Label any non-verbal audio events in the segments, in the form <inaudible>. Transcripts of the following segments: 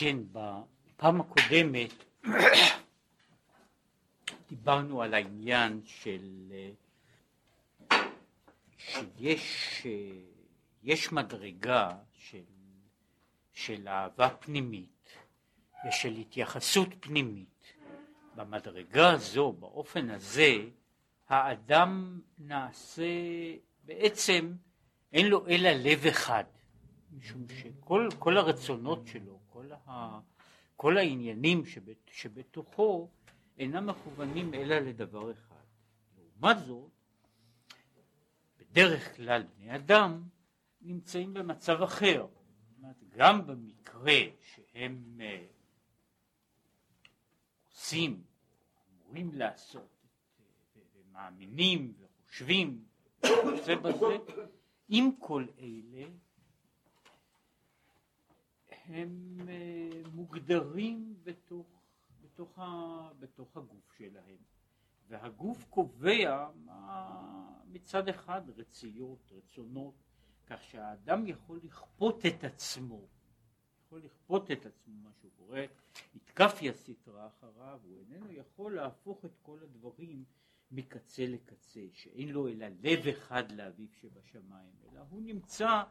כן, בפעם הקודמת <coughs> דיברנו על העניין של שיש יש מדרגה של, של אהבה פנימית ושל התייחסות פנימית. במדרגה הזו, באופן הזה, האדם נעשה, בעצם אין לו אלא לב אחד, משום שכל הרצונות שלו, כל, ה, כל העניינים שבת, שבתוכו אינם מכוונים אלא לדבר אחד. לעומת זאת, בדרך כלל בני אדם נמצאים במצב אחר. גם במקרה שהם אה, עושים, אמורים לעשות, ומאמינים וחושבים <coughs> זה בזה, עם כל אלה הם אה, מוגדרים בתוך, בתוך, ה, בתוך הגוף שלהם. והגוף קובע מצד אחד רציות, רצונות, כך שהאדם יכול לכפות את עצמו, יכול לכפות את עצמו, מה שהוא קורא, התקפיה סטרה אחריו, הוא איננו יכול להפוך את כל הדברים מקצה לקצה, שאין לו אלא לב אחד לאביו שבשמיים, אלא הוא נמצא,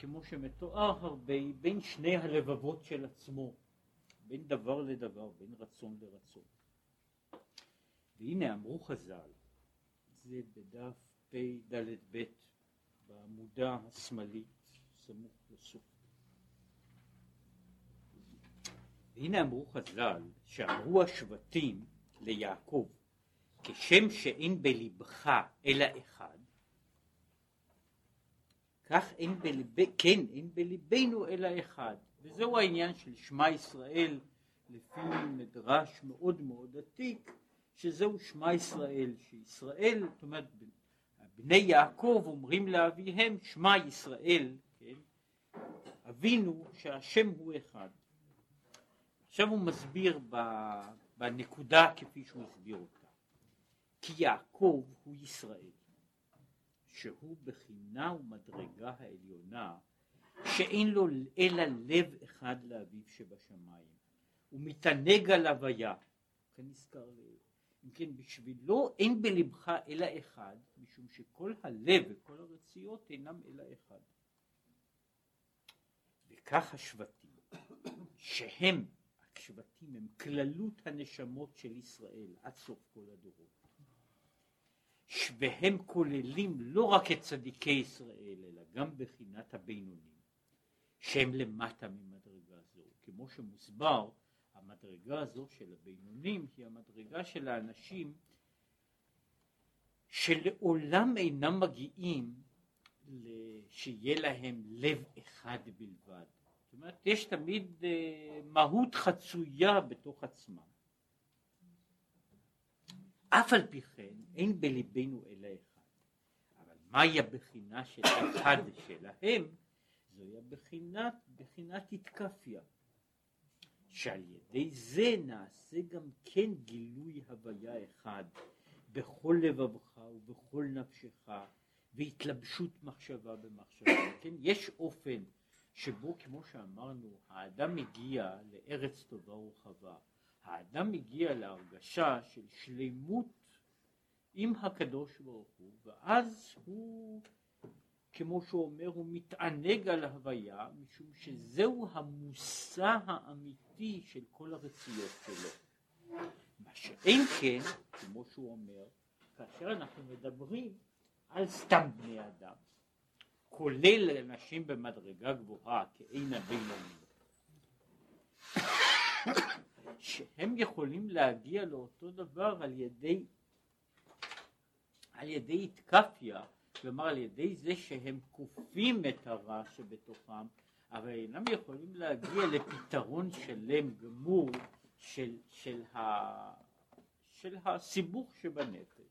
כמו שמתואר הרבה, בין שני הלבבות של עצמו, בין דבר לדבר, בין רצון לרצון. והנה אמרו חז"ל, זה בדף פ"ד-ב בעמודה השמאלית סמוך לסוף. והנה אמרו חז"ל שאמרו השבטים ליעקב כשם שאין בלבך אלא אחד כך אין בלב... כן אין בלבנו אלא אחד וזהו העניין של שמע ישראל לפי מדרש מאוד מאוד עתיק שזהו שמע ישראל שישראל זאת אומרת בני יעקב אומרים לאביהם שמע ישראל, כן? אבינו שהשם הוא אחד. עכשיו הוא מסביר בנקודה כפי שהוא הסביר אותה. כי יעקב הוא ישראל, שהוא בחינה ומדרגה העליונה, שאין לו אלא לב אחד לאביו שבשמיים, ומתענג על הוויה, כנזכר אם כן, בשבילו אין בלבך אלא אחד, משום שכל הלב וכל הרציות אינם אלא אחד. וכך השבטים, שהם, השבטים הם כללות הנשמות של ישראל עד סוף כל הדורות. והם כוללים לא רק את צדיקי ישראל, אלא גם בחינת הבינונים, שהם למטה ממדרגה זו, כמו שמוסבר המדרגה הזו של הבינונים היא המדרגה של האנשים שלעולם אינם מגיעים שיהיה להם לב אחד בלבד. זאת אומרת, יש תמיד אה, מהות חצויה בתוך עצמם. אף על פי כן, אין בליבנו אלא אחד. אבל מהי הבחינה של אחד שלהם? זוהי הבחינת, בחינת התקפיה. שעל ידי זה נעשה גם כן גילוי הוויה אחד בכל לבבך ובכל נפשך והתלבשות מחשבה במחשבה. כן, יש אופן שבו כמו שאמרנו האדם מגיע לארץ טובה ורחבה, האדם מגיע להרגשה של שלימות עם הקדוש ברוך הוא ואז הוא כמו שהוא אומר, הוא מתענג על ההוויה, משום שזהו המושא האמיתי של כל הרצויות שלו. מה שאין כן, כמו שהוא אומר, כאשר אנחנו מדברים על סתם בני אדם, כולל אנשים במדרגה גבוהה כאין הבינוני, שהם יכולים להגיע לאותו דבר על ידי על ידי התקפיה כלומר על ידי זה שהם כופים את הרע שבתוכם, אבל אינם יכולים להגיע לפתרון שלם גמור של, של, ה, של הסיבוך שבנפש,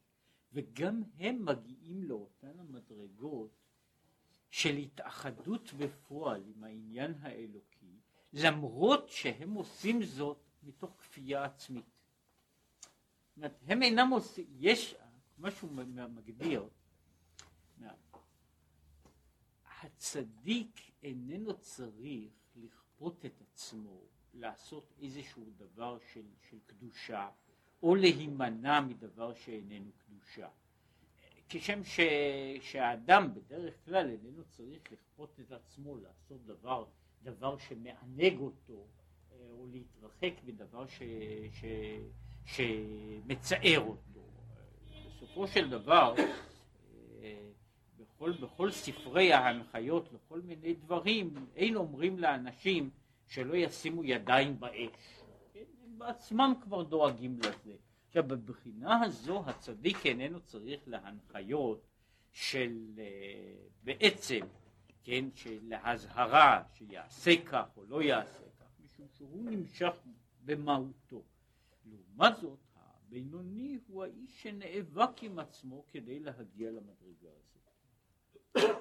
וגם הם מגיעים לאותן המדרגות של התאחדות בפועל עם העניין האלוקי, למרות שהם עושים זאת מתוך כפייה עצמית. זאת הם אינם עושים, יש, משהו מגדיר, הצדיק איננו צריך לכפות את עצמו לעשות איזשהו דבר של, של קדושה או להימנע מדבר שאיננו קדושה. כשם ש, שהאדם בדרך כלל איננו צריך לכפות את עצמו לעשות דבר, דבר שמענג אותו או להתרחק מדבר ש, ש, שמצער אותו. בסופו של דבר אה, בכל, בכל ספרי ההנחיות לכל מיני דברים אין אומרים לאנשים שלא ישימו ידיים באש. כן? הם בעצמם כבר דואגים לזה. עכשיו בבחינה הזו הצדיק איננו צריך להנחיות של אה, בעצם, כן, של להזהרה שיעשה כך או לא יעשה משום שהוא נמשך במהותו. לעומת זאת הבינוני הוא האיש שנאבק עם עצמו כדי להגיע למדרגה הזאת.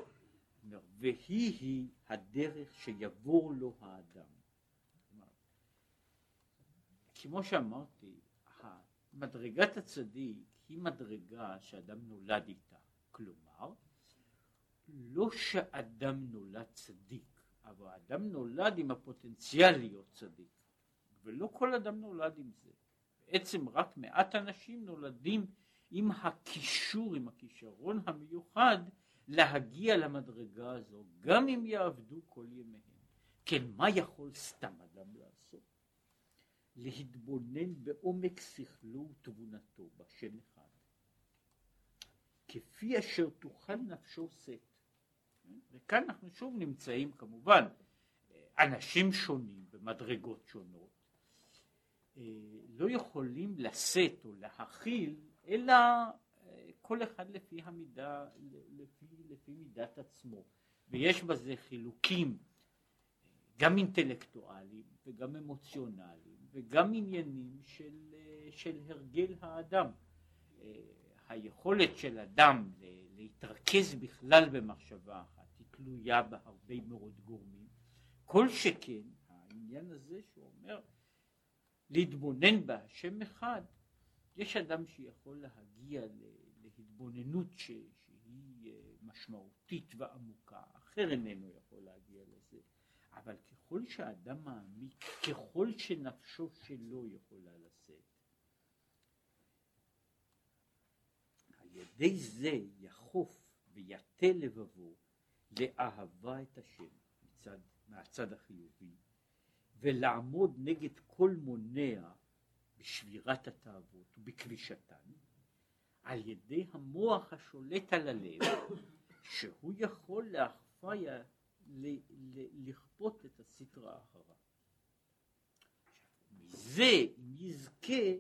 <coughs> והיא היא הדרך שיבור לו האדם. כמו שאמרתי, מדרגת הצדיק היא מדרגה שאדם נולד איתה. כלומר, לא שאדם נולד צדיק, אבל האדם נולד עם הפוטנציאל להיות צדיק. ולא כל אדם נולד עם זה. בעצם רק מעט אנשים נולדים עם הקישור, עם הכישרון המיוחד להגיע למדרגה הזו, גם אם יעבדו כל ימיהם. כן, מה יכול סתם אדם לעשות? להתבונן בעומק שכלו ותבונתו בשם אחד, כפי אשר תוכל נפשו שאת. וכאן אנחנו שוב נמצאים כמובן אנשים שונים במדרגות שונות, אה, לא יכולים לשאת או להכיל, אלא אה, כל אחד לפי המידה, לפי, לפי מידת עצמו. ויש בזה חילוקים גם אינטלקטואליים וגם אמוציונליים וגם עניינים של, אה, של הרגל האדם. היכולת של אדם להתרכז בכלל במחשבה תלויה בהרבה מאוד גורמים. כל שכן העניין הזה שהוא אומר להתבונן בהשם אחד, יש אדם שיכול להגיע להתבוננות ש, אה, משמעותית ועמוקה, אחר איננו יכול להגיע לזה, אבל ככל שהאדם מעמיק, ככל שנפשו שלו יכולה לשאת, על ידי זה יחוף ויטה לבבו לאהבה את השם מצד, מהצד החיובי ולעמוד נגד כל מונע בשבירת התאוות ובכבישתן על ידי המוח השולט על הלב <coughs> שהוא יכול להכפיה לכפות את הסטרה אחריו. מזה אם יזכה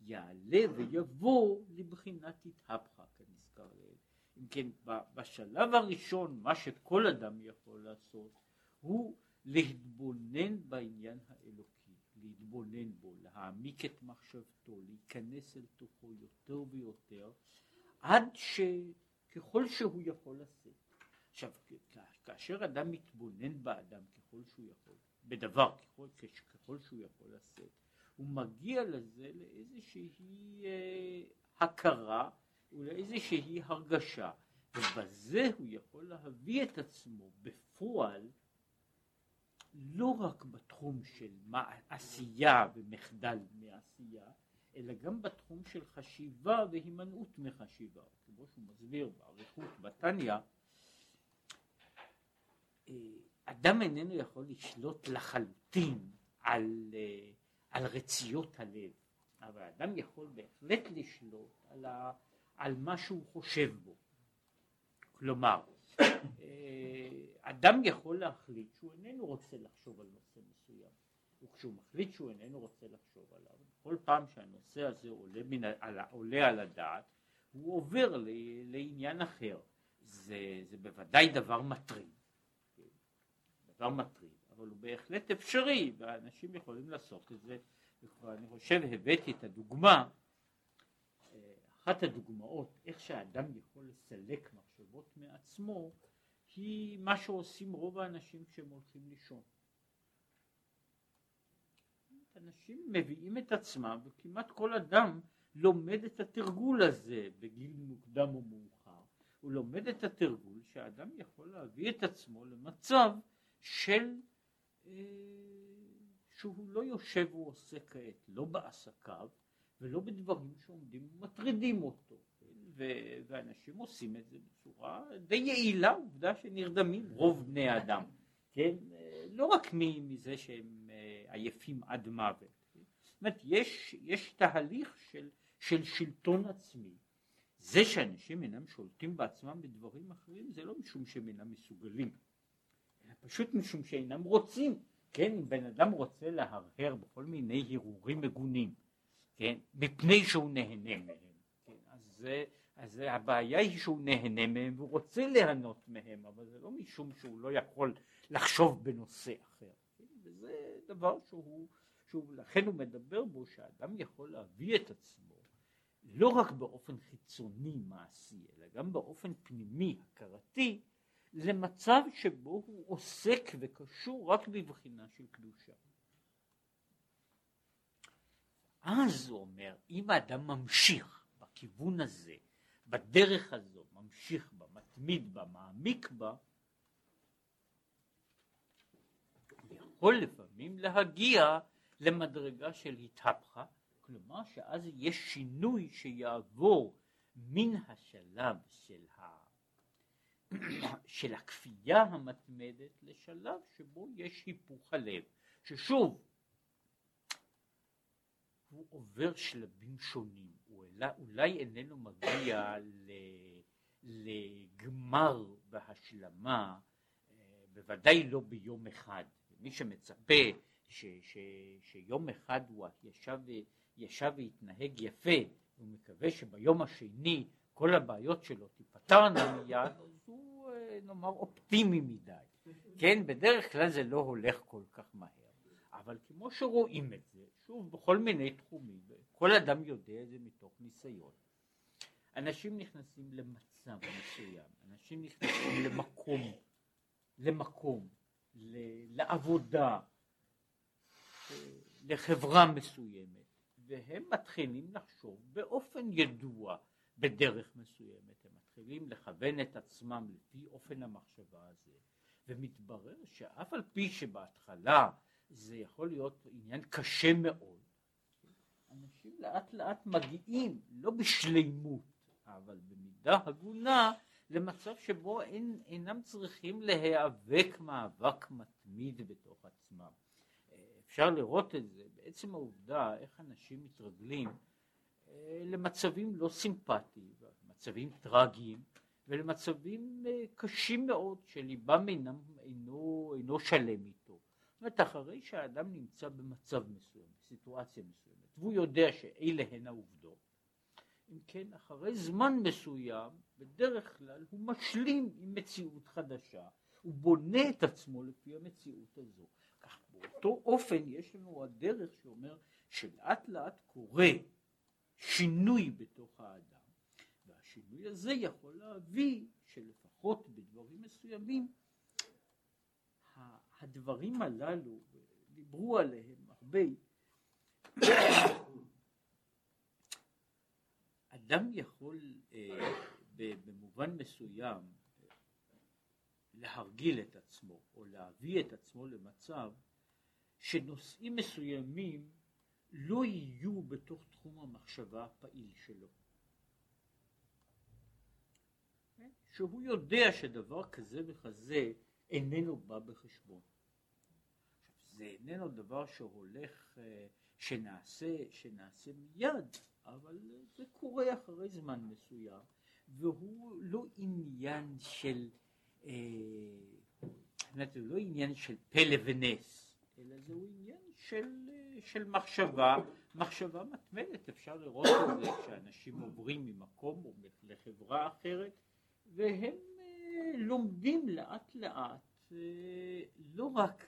יעלה ויבוא לבחינת התהפכה כנזכר כן בשלב הראשון מה שכל אדם יכול לעשות הוא להתבונן בעניין האלוקי, להתבונן בו, להעמיק את מחשבתו, להיכנס אל תוכו יותר ויותר, עד שככל שהוא יכול לשאת. עכשיו, כאשר אדם מתבונן באדם ככל שהוא יכול, בדבר ככל, ככל שהוא יכול לשאת, הוא מגיע לזה לאיזושהי אה, הכרה ולאיזושהי הרגשה, ובזה הוא יכול להביא את עצמו בפועל לא רק בתחום של עשייה ומחדל מעשייה, אלא גם בתחום של חשיבה והימנעות מחשיבה. כמו שהוא מסביר באריכות בתניא, אה, אדם איננו יכול לשלוט לחלוטין על, אה, על רציות הלב, אבל אדם יכול בהחלט לשלוט על, ה, על מה שהוא חושב בו. כלומר, אה, אדם יכול להחליט שהוא איננו רוצה לחשוב על נושא מסוים, וכשהוא מחליט שהוא איננו רוצה לחשוב עליו, כל פעם שהנושא הזה עולה, מן, על, עולה על הדעת, הוא עובר ל, לעניין אחר. זה, זה בוודאי דבר מטריד, דבר מטריד, אבל הוא בהחלט אפשרי, ואנשים יכולים לעשות את זה, וכבר אני חושב הבאתי את הדוגמה, אחת הדוגמאות, איך שהאדם יכול לסלק מחשבות מעצמו, היא מה שעושים רוב האנשים כשהם הולכים לישון. אנשים מביאים את עצמם, וכמעט כל אדם לומד את התרגול הזה בגיל מוקדם או מאוחר. הוא לומד את התרגול שהאדם יכול להביא את עצמו למצב של שהוא לא יושב ועושה כעת, לא בעסקיו ולא בדברים שעומדים ומטרידים אותו. ו- ואנשים עושים את זה בצורה די יעילה, עובדה שנרדמים רוב בני האדם, כן? לא רק מזה שהם אה, עייפים עד מוות. זאת אומרת, יש, יש תהליך של, של שלטון עצמי. זה שאנשים אינם שולטים בעצמם בדברים אחרים זה לא משום שהם אינם מסוגלים, אלא פשוט משום שאינם רוצים. כן, אם בן אדם רוצה להרהר בכל מיני הרהורים מגונים, כן, מפני שהוא נהנה מהם, כן, אז זה, אז הבעיה היא שהוא נהנה מהם והוא רוצה ליהנות מהם, אבל זה לא משום שהוא לא יכול לחשוב בנושא אחר. כן? וזה דבר שהוא, שהוא, לכן הוא מדבר בו שאדם יכול להביא את עצמו לא רק באופן חיצוני מעשי, אלא גם באופן פנימי, הכרתי, למצב שבו הוא עוסק וקשור רק בבחינה של קדושה. אז הוא אומר, אם האדם ממשיך בכיוון הזה, בדרך הזו, ממשיך בה, מתמיד בה, מעמיק בה, הוא יכול לפעמים להגיע למדרגה של התהפכה, כלומר שאז יש שינוי שיעבור מן השלב של, ה... של הכפייה המתמדת לשלב שבו יש היפוך הלב, ששוב הוא עובר שלבים שונים, הוא אולי, אולי איננו מגיע לגמר והשלמה, אה, בוודאי לא ביום אחד. מי שמצפה ש, ש, שיום אחד הוא ישב, ישב והתנהג יפה, הוא מקווה שביום השני כל הבעיות שלו תיפתרנה מיד, אז הוא אה, נאמר אופטימי מדי. כן, בדרך כלל זה לא הולך כל כך מהר. אבל כמו שרואים את זה, שוב, בכל מיני תחומים, כל אדם יודע את זה מתוך ניסיון. אנשים נכנסים למצב מסוים, אנשים נכנסים למקום, למקום, לעבודה, לחברה מסוימת, והם מתחילים לחשוב באופן ידוע בדרך מסוימת, הם מתחילים לכוון את עצמם לפי אופן המחשבה הזה, ומתברר שאף על פי שבהתחלה זה יכול להיות עניין קשה מאוד. אנשים לאט לאט מגיעים, לא בשלימות, אבל במידה הגונה, למצב שבו אין, אינם צריכים להיאבק מאבק מתמיד בתוך עצמם. אפשר לראות את זה בעצם העובדה איך אנשים מתרגלים אה, למצבים לא סימפטיים, מצבים טרגיים ולמצבים אה, קשים מאוד שליבם אינו, אינו שלם איתם. זאת אומרת, אחרי שהאדם נמצא במצב מסוים, בסיטואציה מסוימת, והוא יודע שאלה הן העובדות, אם כן, אחרי זמן מסוים, בדרך כלל הוא משלים עם מציאות חדשה, הוא בונה את עצמו לפי המציאות הזו. כך באותו אופן יש לנו הדרך שאומר שלאט לאט קורה שינוי בתוך האדם, והשינוי הזה יכול להביא שלפחות בדברים מסוימים הדברים הללו, דיברו עליהם הרבה, אדם יכול אה, במובן מסוים להרגיל את עצמו או להביא את עצמו למצב שנושאים מסוימים לא יהיו בתוך תחום המחשבה הפעיל שלו. שהוא יודע שדבר כזה וכזה איננו בא בחשבון. זה איננו דבר שהולך, אה, שנעשה, שנעשה מיד, אבל זה קורה אחרי זמן מסוים, והוא לא עניין של, אה, זה לא עניין של פלא ונס, אלא זהו עניין של, אה, של מחשבה, מחשבה מתמדת, אפשר לראות את זה כשאנשים עוברים ממקום או לחברה אחרת, והם לומדים לאט לאט אה, לא רק,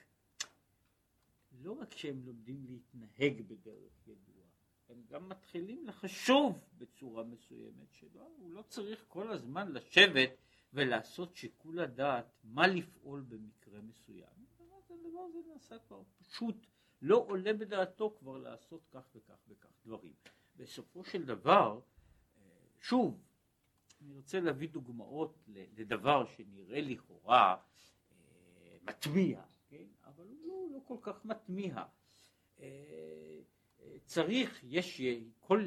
לא רק שהם לומדים להתנהג בדרך ידועה, הם גם מתחילים לחשוב בצורה מסוימת שלא, הוא לא צריך כל הזמן לשבת ולעשות שיקול הדעת מה לפעול במקרה מסוים. הדבר הזה נעשה כבר פשוט, לא עולה בדעתו כבר לעשות כך וכך וכך דברים. בסופו של דבר, אה, שוב, אני רוצה להביא דוגמאות לדבר שנראה לכאורה אה, מטמיע, כן? אבל הוא לא, לא כל כך מטמיע. צריך, יש כל,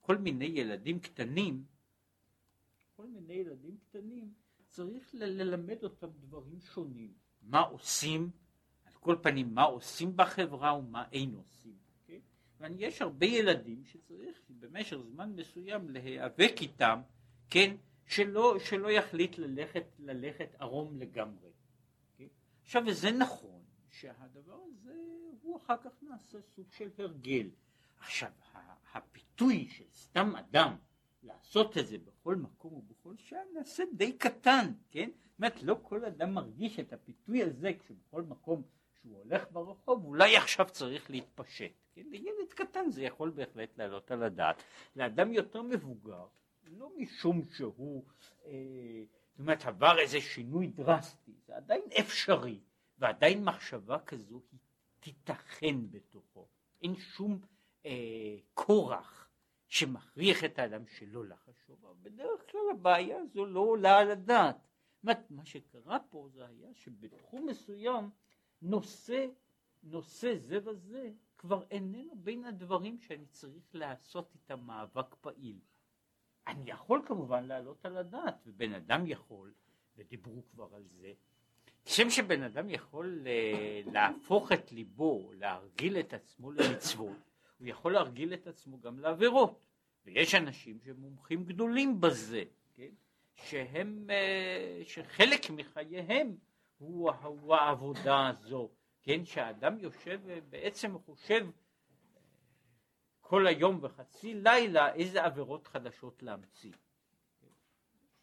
כל מיני ילדים קטנים, כל מיני ילדים קטנים, צריך ללמד אותם דברים שונים. מה עושים, על כל פנים מה עושים בחברה ומה אין עושים. ויש הרבה ילדים שצריך במשך זמן מסוים להיאבק איתם, כן, שלא, שלא יחליט ללכת, ללכת ערום לגמרי. כן? עכשיו, וזה נכון שהדבר הזה הוא אחר כך נעשה סוג של הרגל. עכשיו, הפיתוי של סתם אדם לעשות את זה בכל מקום ובכל שעה נעשה די קטן, כן? זאת אומרת, לא כל אדם מרגיש את הפיתוי הזה כשבכל מקום שהוא הולך ברחוב, אולי עכשיו צריך להתפשט. כן? לילד קטן זה יכול בהחלט לעלות על הדעת. לאדם יותר מבוגר, לא משום שהוא, אה, זאת אומרת, עבר איזה שינוי דרסטי, זה עדיין אפשרי, ועדיין מחשבה כזו היא תיתכן בתוכו. אין שום אה, כורח שמכריח את האדם שלא לחשוב, אבל בדרך כלל הבעיה הזו לא עולה על הדעת. מה שקרה פה זה היה שבתחום מסוים נושא, נושא זה וזה כבר איננו בין הדברים שאני צריך לעשות איתם מאבק פעיל. אני יכול כמובן להעלות על הדעת, ובן אדם יכול, ודיברו כבר על זה, כשם שבן אדם יכול אה, להפוך את ליבו, להרגיל את עצמו למצוות, הוא יכול להרגיל את עצמו גם לעבירות. ויש אנשים שמומחים גדולים בזה, כן? שהם, אה, שחלק מחייהם הוא, הוא העבודה הזו, כן? שהאדם יושב ובעצם חושב כל היום וחצי לילה איזה עבירות חדשות להמציא.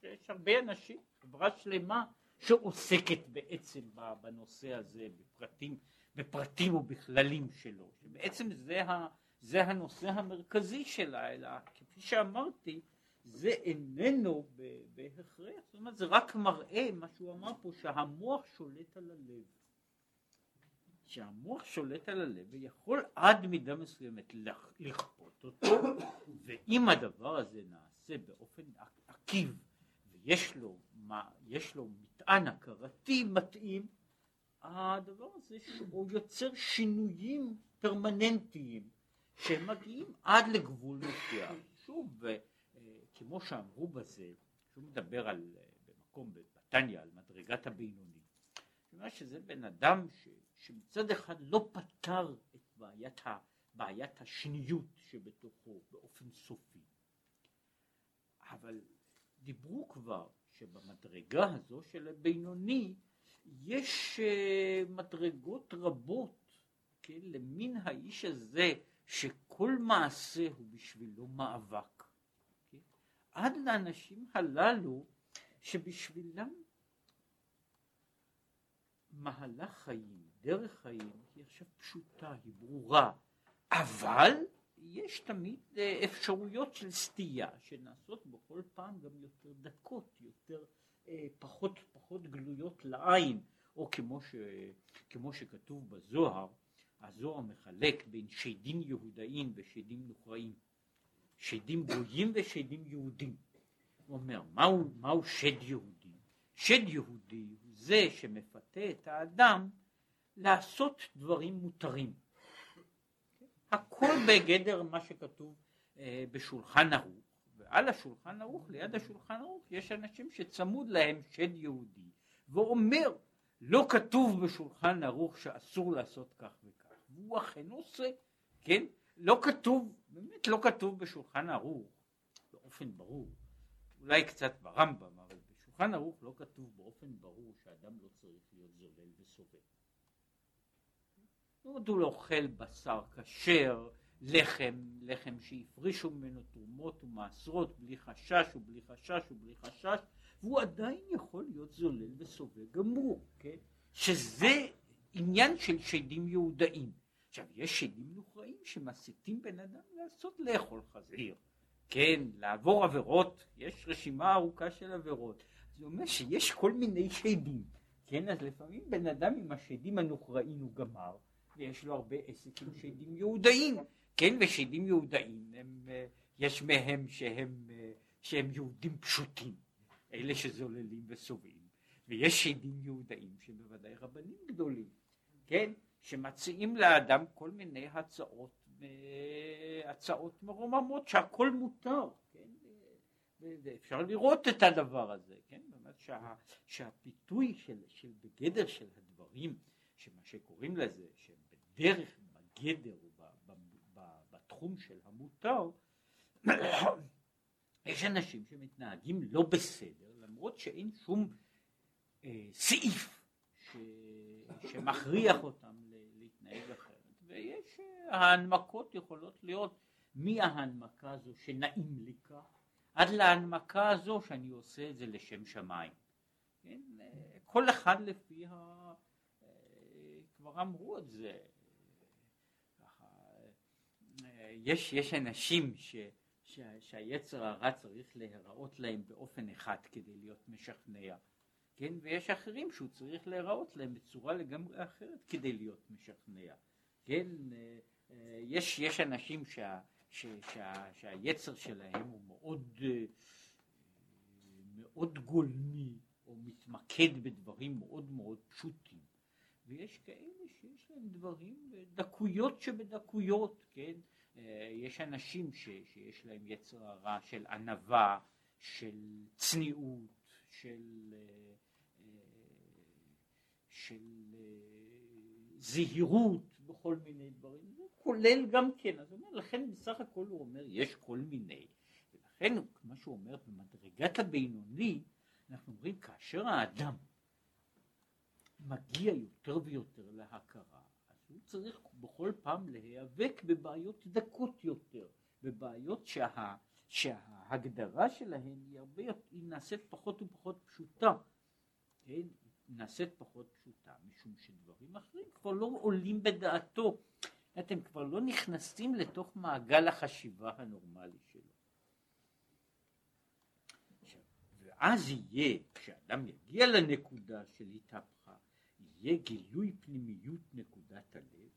יש הרבה אנשים, חברה שלמה, שעוסקת בעצם בנושא הזה, בפרטים, בפרטים ובכללים שלו, שבעצם זה, ה, זה הנושא המרכזי שלה, אלא כפי שאמרתי, זה איננו בהכרח, זאת אומרת זה רק מראה מה שהוא אמר פה, שהמוח שולט על הלב. שהמוח שולט על הלב ויכול עד מידה מסוימת לכפות אותו, ואם הדבר הזה נעשה באופן עקיב ויש לו, מה, יש לו מטען הכרתי מתאים, הדבר הזה הוא יוצר שינויים פרמננטיים שמגיעים עד לגבול מסוים. שוב, אה, כמו שאמרו בזה, שהוא מדבר על, אה, במקום בתניא, על מדרגת הבינוני, זאת שזה בן אדם ש... שמצד אחד לא פתר את בעיית, ה, בעיית השניות שבתוכו באופן סופי, אבל דיברו כבר שבמדרגה הזו של הבינוני יש uh, מדרגות רבות כן, למין האיש הזה שכל מעשה הוא בשבילו מאבק. כן? עד לאנשים הללו שבשבילם מהלך חיים דרך חיים היא עכשיו פשוטה, היא ברורה, אבל יש תמיד אה, אפשרויות של סטייה שנעשות בכל פעם גם יותר דקות, יותר אה, פחות פחות גלויות לעין, או כמו, ש, כמו שכתוב בזוהר, הזוהר מחלק בין שדים יהודאים ושדים נוכרעים, שדים גויים ושדים יהודים. הוא אומר, מהו, מהו שד יהודי? שד יהודי הוא זה שמפתה את האדם לעשות דברים מותרים. הכל בגדר מה שכתוב אה, בשולחן ערוך, ועל השולחן ערוך, ליד השולחן ערוך, יש אנשים שצמוד להם שד יהודי, ואומר, לא כתוב בשולחן ערוך שאסור לעשות כך וכך, והוא אכן עושה, כן? לא כתוב, באמת לא כתוב בשולחן ערוך, באופן ברור, אולי קצת ברמב"ם, אבל בשולחן ערוך לא כתוב באופן ברור שאדם לא צריך להיות זולל וסובל. עוד הוא לא אוכל בשר כשר, לחם, לחם שהפרישו ממנו תרומות ומעשרות בלי חשש ובלי חשש ובלי חשש, והוא עדיין יכול להיות זולל וסובל גמור, כן? שזה עניין של שדים יהודאים. עכשיו, יש שדים נוכרעים שמסיתים בן אדם לעשות לאכול חזיר, כן, לעבור עבירות, יש רשימה ארוכה של עבירות. זה אומר שיש כל מיני שדים, כן, אז לפעמים בן אדם עם השדים הנוכרעים הוא גמר, ויש לו הרבה עסק עם שדים יהודאים, כן, ושדים יהודאים, הם, אה, יש מהם שהם, אה, שהם יהודים פשוטים, אלה שזוללים וסובעים, ויש שדים יהודאים שהם בוודאי רבנים גדולים. כן, שמציעים לאדם כל מיני הצעות, הצעות מרוממות שהכל מותר, כן, ואפשר לראות את הדבר הזה, כן, באמת שה, שהפיתוי של, של בגדר של הדברים, שמה שקוראים לזה, שהם בדרך, בגדר, בתחום של המותר, <coughs> יש אנשים שמתנהגים לא בסדר, למרות שאין שום אה, סעיף ש, שמכריח אותם להתנהג אחרת, ויש, אה, ההנמקות יכולות להיות מההנמקה הזו שנעים לי כך, עד להנמקה הזו שאני עושה את זה לשם שמיים. כן? אה, כל אחד לפי ה... אה, כבר אמרו את זה, יש, יש אנשים ש, ש, שהיצר הרע צריך להיראות להם באופן אחד כדי להיות משכנע, כן? ויש אחרים שהוא צריך להיראות להם בצורה לגמרי אחרת כדי להיות משכנע, כן? אה, אה, יש, יש אנשים שה, ש, שה, שהיצר שלהם הוא מאוד, אה, מאוד גולמי או מתמקד בדברים מאוד מאוד פשוטים ויש כאלה שיש להם דברים, דקויות שבדקויות, כן? אה, יש אנשים ש, שיש להם יצר הרע של ענווה, של צניעות, של, אה, אה, של זהירות בכל מיני דברים, זה כולל גם כן, אז אומר, לכן בסך הכל הוא אומר, יש כל מיני, ולכן מה שהוא אומר במדרגת הבינוני, אנחנו אומרים, כאשר האדם מגיע יותר ויותר להכרה, הוא צריך בכל פעם להיאבק בבעיות דקות יותר, בבעיות שה, שההגדרה שלהן היא הרבה יותר, היא נעשית פחות ופחות פשוטה, כן? נעשית פחות פשוטה, משום שדברים אחרים כבר לא עולים בדעתו, אתם כבר לא נכנסים לתוך מעגל החשיבה הנורמלי שלו. ואז יהיה, כשאדם יגיע לנקודה של התהפכה, יהיה גילוי פנימיות נקודת הלב,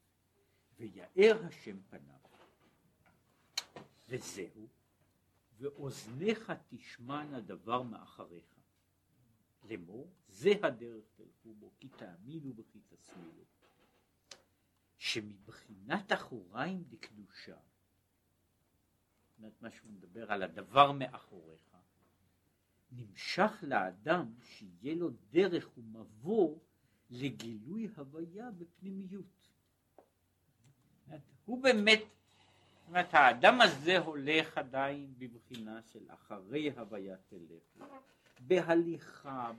ויאר השם פניו. וזהו, ואוזניך תשמענה דבר מאחריך. לאמור, זה הדרך תלכו בו, כי תאמינו וכי תשמילו. שמבחינת אחוריים דקדושה, זאת אומרת מה שהוא מדבר על הדבר מאחוריך, נמשך לאדם שיהיה לו דרך ומבוא לגילוי הוויה בפנימיות. הוא באמת, זאת אומרת האדם הזה הולך עדיין בבחינה של אחרי הוויית תלך, בהליכה,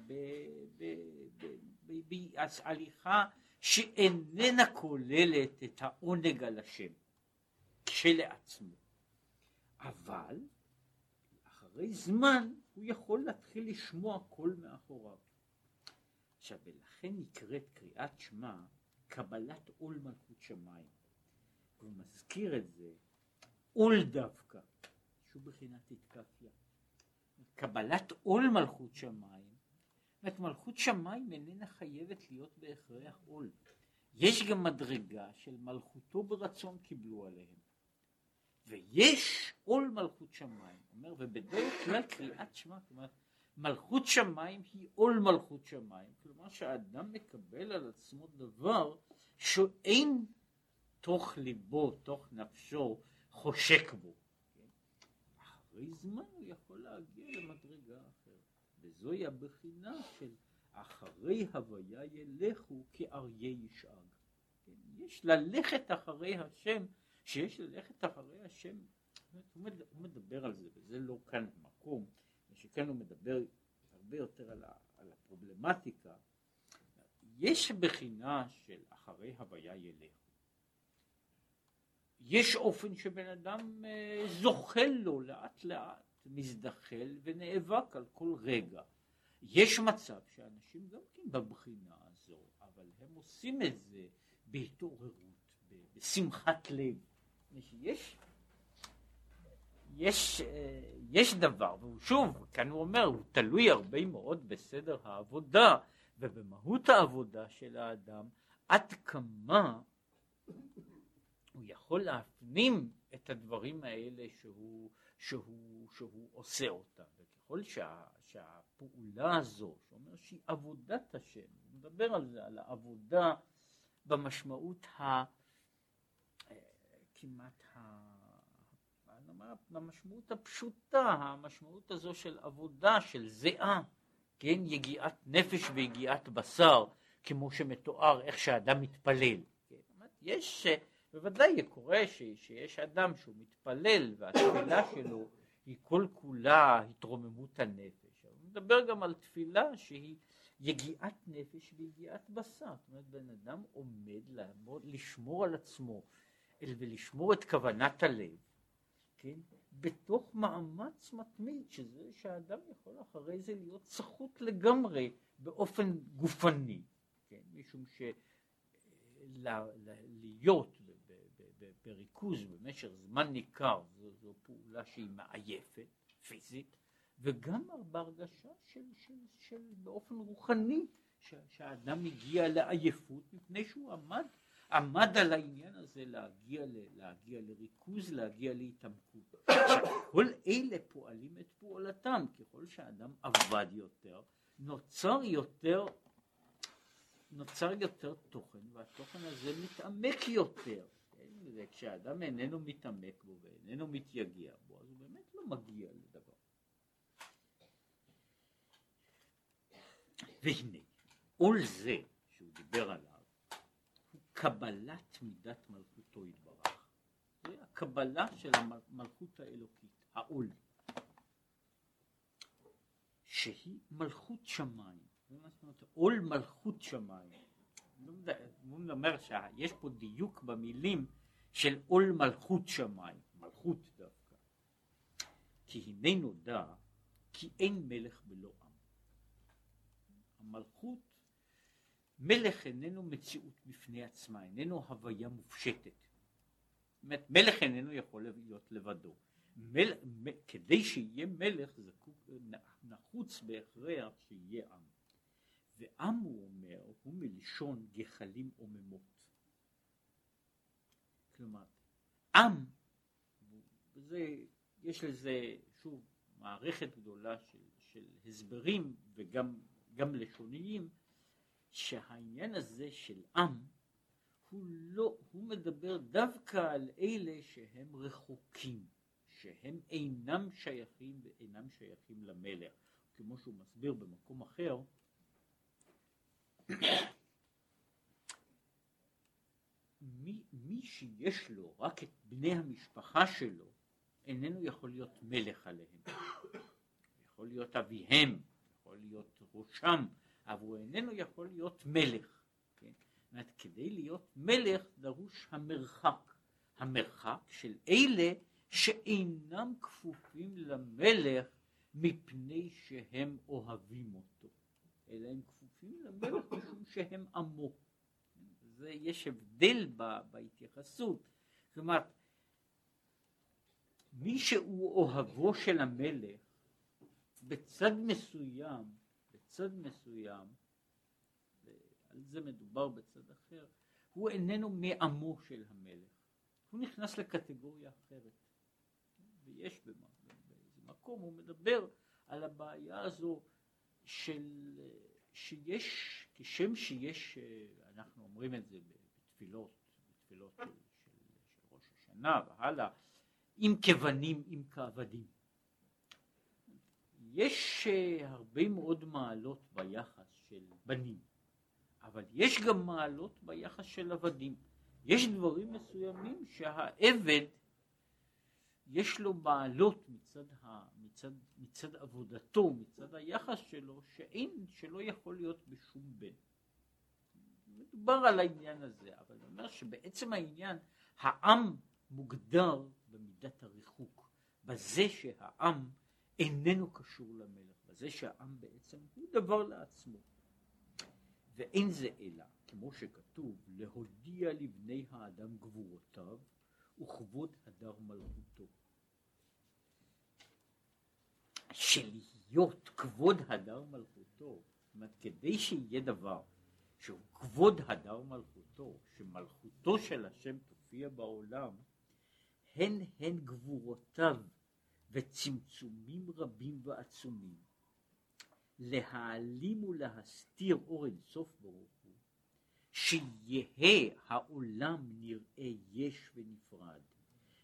בהליכה שאיננה כוללת את העונג על השם כשלעצמו, אבל אחרי זמן הוא יכול להתחיל לשמוע קול מאחוריו. עכשיו, ולכן נקראת קריאת שמע קבלת עול מלכות שמיים. הוא מזכיר את זה עול דווקא, שהוא בחינת התקפיה. קבלת עול מלכות שמיים, זאת מלכות שמיים איננה חייבת להיות בהכרח עול. יש גם מדרגה של מלכותו ברצון קיבלו עליהם. ויש עול מלכות שמיים, אומר, ובדרך כלל קריאת שמע, אומרת, מלכות שמיים היא עול מלכות שמיים, כלומר שהאדם מקבל על עצמו דבר שאין תוך ליבו, תוך נפשו, חושק בו. כן? אחרי זמן הוא יכול להגיע למדרגה אחרת, וזוהי הבחינה של אחרי הוויה ילכו כאריה ישאג. כן? יש ללכת אחרי השם, שיש ללכת אחרי השם, הוא מדבר על זה, וזה לא כאן המקום. שכן הוא מדבר הרבה יותר על, ה, על הפרובלמטיקה, יש בחינה של אחרי הוויה ילך. יש אופן שבן אדם אה, זוחל לו לאט לאט, מזדחל ונאבק על כל רגע. יש מצב שאנשים גם כן בבחינה הזו, אבל הם עושים את זה בהתעוררות, בשמחת לב. יש יש, אה, יש דבר, והוא שוב, כאן הוא אומר, הוא תלוי הרבה מאוד בסדר העבודה ובמהות העבודה של האדם, עד כמה הוא יכול להפנים את הדברים האלה שהוא, שהוא, שהוא עושה אותם. וככל שה, שהפעולה הזו, שאומר שהיא עבודת השם, הוא מדבר על זה, על העבודה במשמעות ה... כמעט ה... במשמעות הפשוטה, המשמעות הזו של עבודה, של זיעה, כן, יגיעת נפש ויגיעת בשר, כמו שמתואר איך שאדם מתפלל. כן? יש, בוודאי קורה ש, שיש אדם שהוא מתפלל והתפילה שלו היא כל כולה התרוממות הנפש. הוא מדבר גם על תפילה שהיא יגיעת נפש ויגיעת בשר. זאת אומרת, בן אדם עומד לעמוד, לשמור על עצמו ולשמור את כוונת הלב, כן? בתוך מאמץ מתמיד, שזה שהאדם יכול אחרי זה להיות סחוט לגמרי באופן גופני, כן? משום שלהיות בריכוז במשך זמן ניכר זו, זו פעולה שהיא מעייפת, פיזית, וגם בהרגשה של, של, של באופן רוחני, שהאדם הגיע לעייפות מפני שהוא עמד עמד על העניין הזה להגיע, ל, להגיע לריכוז, להגיע להתעמקות. כל אלה פועלים את פעולתם, ככל שהאדם עבד יותר, נוצר יותר, נוצר יותר תוכן, והתוכן הזה מתעמק יותר. כן? וכשהאדם איננו מתעמק בו ואיננו מתייגע בו, אז הוא באמת לא מגיע לדבר. והנה, עול זה שהוא דיבר עליו, קבלת מידת מלכותו יתברך. זה הקבלה של המלכות האלוקית, העול. שהיא מלכות שמיים. עול מלכות שמיים. הוא אומר שיש פה דיוק במילים של עול מלכות שמיים, מלכות דווקא. כי הנה נודע כי אין מלך בלא עם. המלכות מלך איננו מציאות בפני עצמה, איננו הוויה מופשטת. אומרת, מלך איננו יכול להיות לבדו. מל, מ, כדי שיהיה מלך זקוק, נחוץ בהכרח שיהיה עם. ועם הוא אומר, הוא מלשון גחלים עוממות. כלומר, עם, וזה, יש לזה, שוב, מערכת גדולה של, של הסברים וגם לשוניים, שהעניין הזה של עם הוא לא, הוא מדבר דווקא על אלה שהם רחוקים, שהם אינם שייכים ואינם שייכים למלך, כמו שהוא מסביר במקום אחר. מי, מי שיש לו רק את בני המשפחה שלו, איננו יכול להיות מלך עליהם. יכול להיות אביהם, יכול להיות ראשם, אבל הוא איננו יכול להיות מלך. כן? זאת אומרת, כדי להיות מלך דרוש המרחק. המרחק של אלה שאינם כפופים למלך מפני שהם אוהבים אותו, אלא הם כפופים למלך משום שהם עמו. זה, יש הבדל ב, בהתייחסות. אומרת, מי שהוא אוהבו של המלך, בצד מסוים צד מסוים, ועל זה מדובר בצד אחר, הוא איננו מעמו של המלך, הוא נכנס לקטגוריה אחרת. ויש באיזה מקום, הוא מדבר על הבעיה הזו של, שיש, כשם שיש, אנחנו אומרים את זה בתפילות, בתפילות של, של, של ראש השנה והלאה, אם כבנים, אם כעבדים. יש אה, הרבה מאוד מעלות ביחס של בנים, אבל יש גם מעלות ביחס של עבדים. יש דברים מסוימים שהעבד יש לו מעלות מצד, ה, מצד, מצד עבודתו, מצד היחס שלו, שאין, שלא יכול להיות בשום בן. מדובר על העניין הזה, אבל אני אומר שבעצם העניין, העם מוגדר במידת הריחוק, בזה שהעם איננו קשור למלך, בזה שהעם בעצם הוא דבר לעצמו. ואין זה אלא, כמו שכתוב, להודיע לבני האדם גבורותיו וכבוד הדר מלכותו. שלהיות כבוד הדר מלכותו, זאת אומרת, כדי שיהיה דבר שהוא כבוד הדר מלכותו, שמלכותו של השם תופיע בעולם, הן הן גבורותיו וצמצומים רבים ועצומים, להעלים ולהסתיר אור אינסוף ברוך הוא, שיהא העולם נראה יש ונפרד,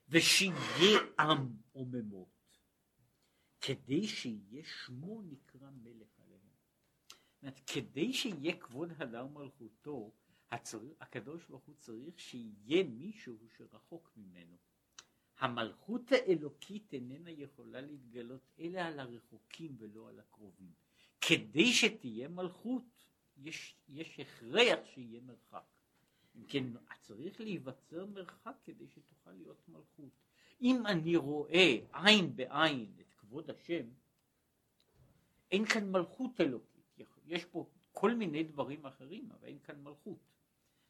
ושיהיה עם עוממות, כדי שיהיה שמו נקרא מלך עליהם. אומרת, כדי שיהיה כבוד הדר מלכותו, הצריך, הקדוש ברוך הוא צריך שיהיה מישהו שרחוק ממנו. המלכות האלוקית איננה יכולה להתגלות אלא על הרחוקים ולא על הקרובים. כדי שתהיה מלכות, יש, יש הכרח שיהיה מרחק. אם כן, צריך להיווצר מרחק כדי שתוכל להיות מלכות. אם אני רואה עין בעין את כבוד השם, אין כאן מלכות אלוקית. יש פה כל מיני דברים אחרים, אבל אין כאן מלכות.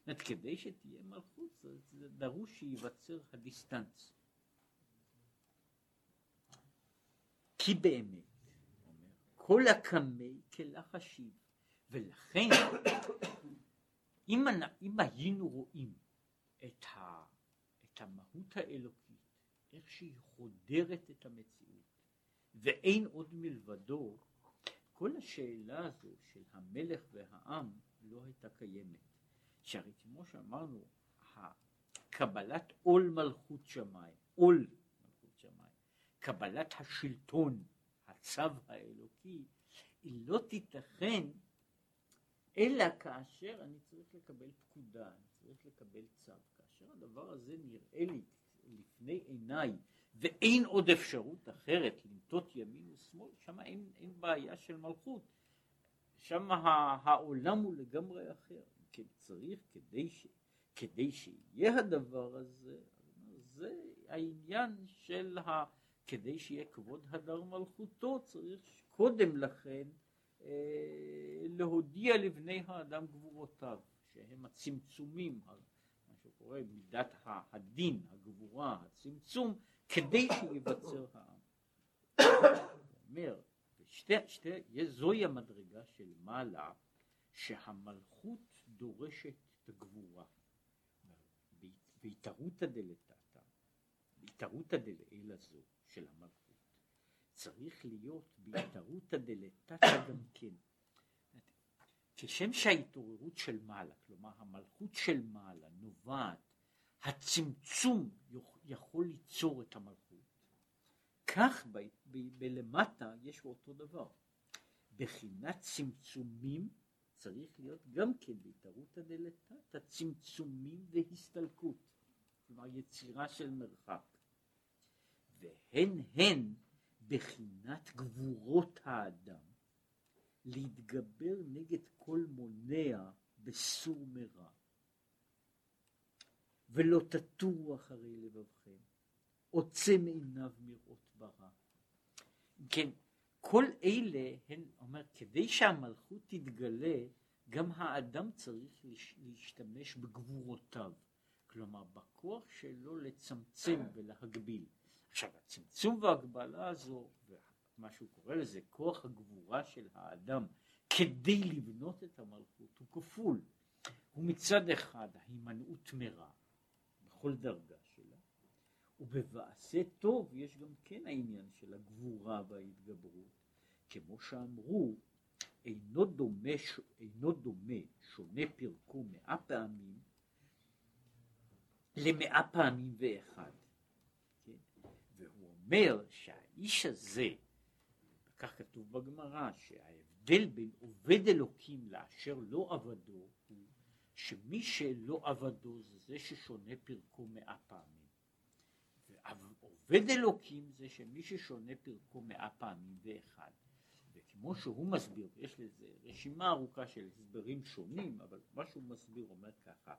זאת כדי שתהיה מלכות, זה, דרוש שייווצר הדיסטנץ. כי באמת, כל הקמי כלחשיב, ולכן אם, אם היינו רואים את, ה, את המהות האלוקית, איך שהיא חודרת את המציאות, ואין עוד מלבדו, כל השאלה הזו של המלך והעם לא הייתה קיימת. שהרי כמו שאמרנו, קבלת עול מלכות שמיים, עול קבלת השלטון, הצו האלוקי, היא לא תיתכן אלא כאשר אני צריך לקבל פקודה, אני צריך לקבל צו. כאשר הדבר הזה נראה לי לפני עיניי ואין עוד אפשרות אחרת לנטות ימין ושמאל, שם אין, אין בעיה של מלכות. שם העולם הוא לגמרי אחר. כן, צריך כדי, ש, כדי שיהיה הדבר הזה, זה העניין של ה... כדי שיהיה כבוד הדר מלכותו, צריך קודם לכן אה, להודיע לבני האדם גבורותיו, שהם הצמצומים, מה שקורה מידת הדין, הגבורה, הצמצום, כדי שיבצר העם. אומר, שתי, שתי, זוהי המדרגה של מעלה, שהמלכות דורשת את הגבורה. בהתערותא דלתתא, בהתערותא דלעיל הזו של המלכות. צריך להיות בהתערותא דלתתא גם כן. כשם שההתעוררות של מעלה, כלומר המלכות של מעלה נובעת, הצמצום יכול ליצור את המלכות, כך ב- ב- בלמטה יש אותו דבר. בחינת צמצומים צריך להיות גם כן בהתערותא דלתתא צמצומים והסתלקות, כלומר יצירה של מרחק. והן הן בחינת גבורות האדם, להתגבר נגד כל מונע בסור מרע. ולא תטורו אחרי לבבכם, עוצם עיניו מראות ברע. כן, כל אלה הן, אומר, כדי שהמלכות תתגלה, גם האדם צריך להשתמש בגבורותיו, כלומר בכוח שלו לצמצם ולהגביל. עכשיו הצמצום וההגבלה הזו, מה שהוא קורא לזה כוח הגבורה של האדם כדי לבנות את המלכות הוא כפול. הוא מצד אחד ההימנעות מרע בכל דרגה שלה, ובבעשה טוב יש גם כן העניין של הגבורה וההתגברות, כמו שאמרו אינו דומה, אינו דומה שונה פרקו מאה פעמים למאה פעמים ואחד. אומר שהאיש הזה, כך כתוב בגמרא, שההבדל בין עובד אלוקים לאשר לא עבדו הוא שמי שלא עבדו זה זה ששונה פרקו מאה פעמים. ועובד אלוקים זה שמי ששונה פרקו מאה פעמים ואחד. וכמו שהוא מסביר, יש לזה רשימה ארוכה של הסברים שונים, אבל מה שהוא מסביר אומר ככה,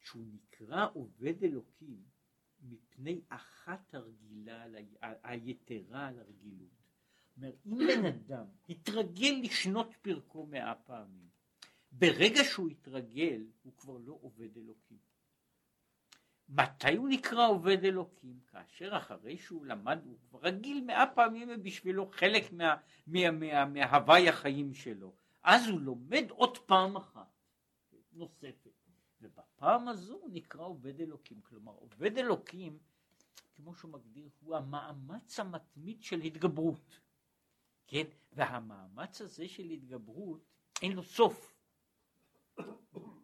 שהוא נקרא עובד אלוקים מפני אחת הרגילה, היתרה על הרגילות. אומר, אם בן אדם התרגל לשנות פרקו מאה פעמים, ברגע שהוא התרגל, הוא כבר לא עובד אלוקים. מתי הוא נקרא עובד אלוקים? כאשר אחרי שהוא למד, הוא כבר רגיל מאה פעמים ובשבילו חלק מה, מה, מה, מההוואי החיים שלו. אז הוא לומד עוד פעם אחת נוספת. ובפעם הזו הוא נקרא עובד אלוקים. כלומר, עובד אלוקים, כמו שהוא מגדיר, הוא המאמץ המתמיד של התגברות. כן? והמאמץ הזה של התגברות, אין לו סוף.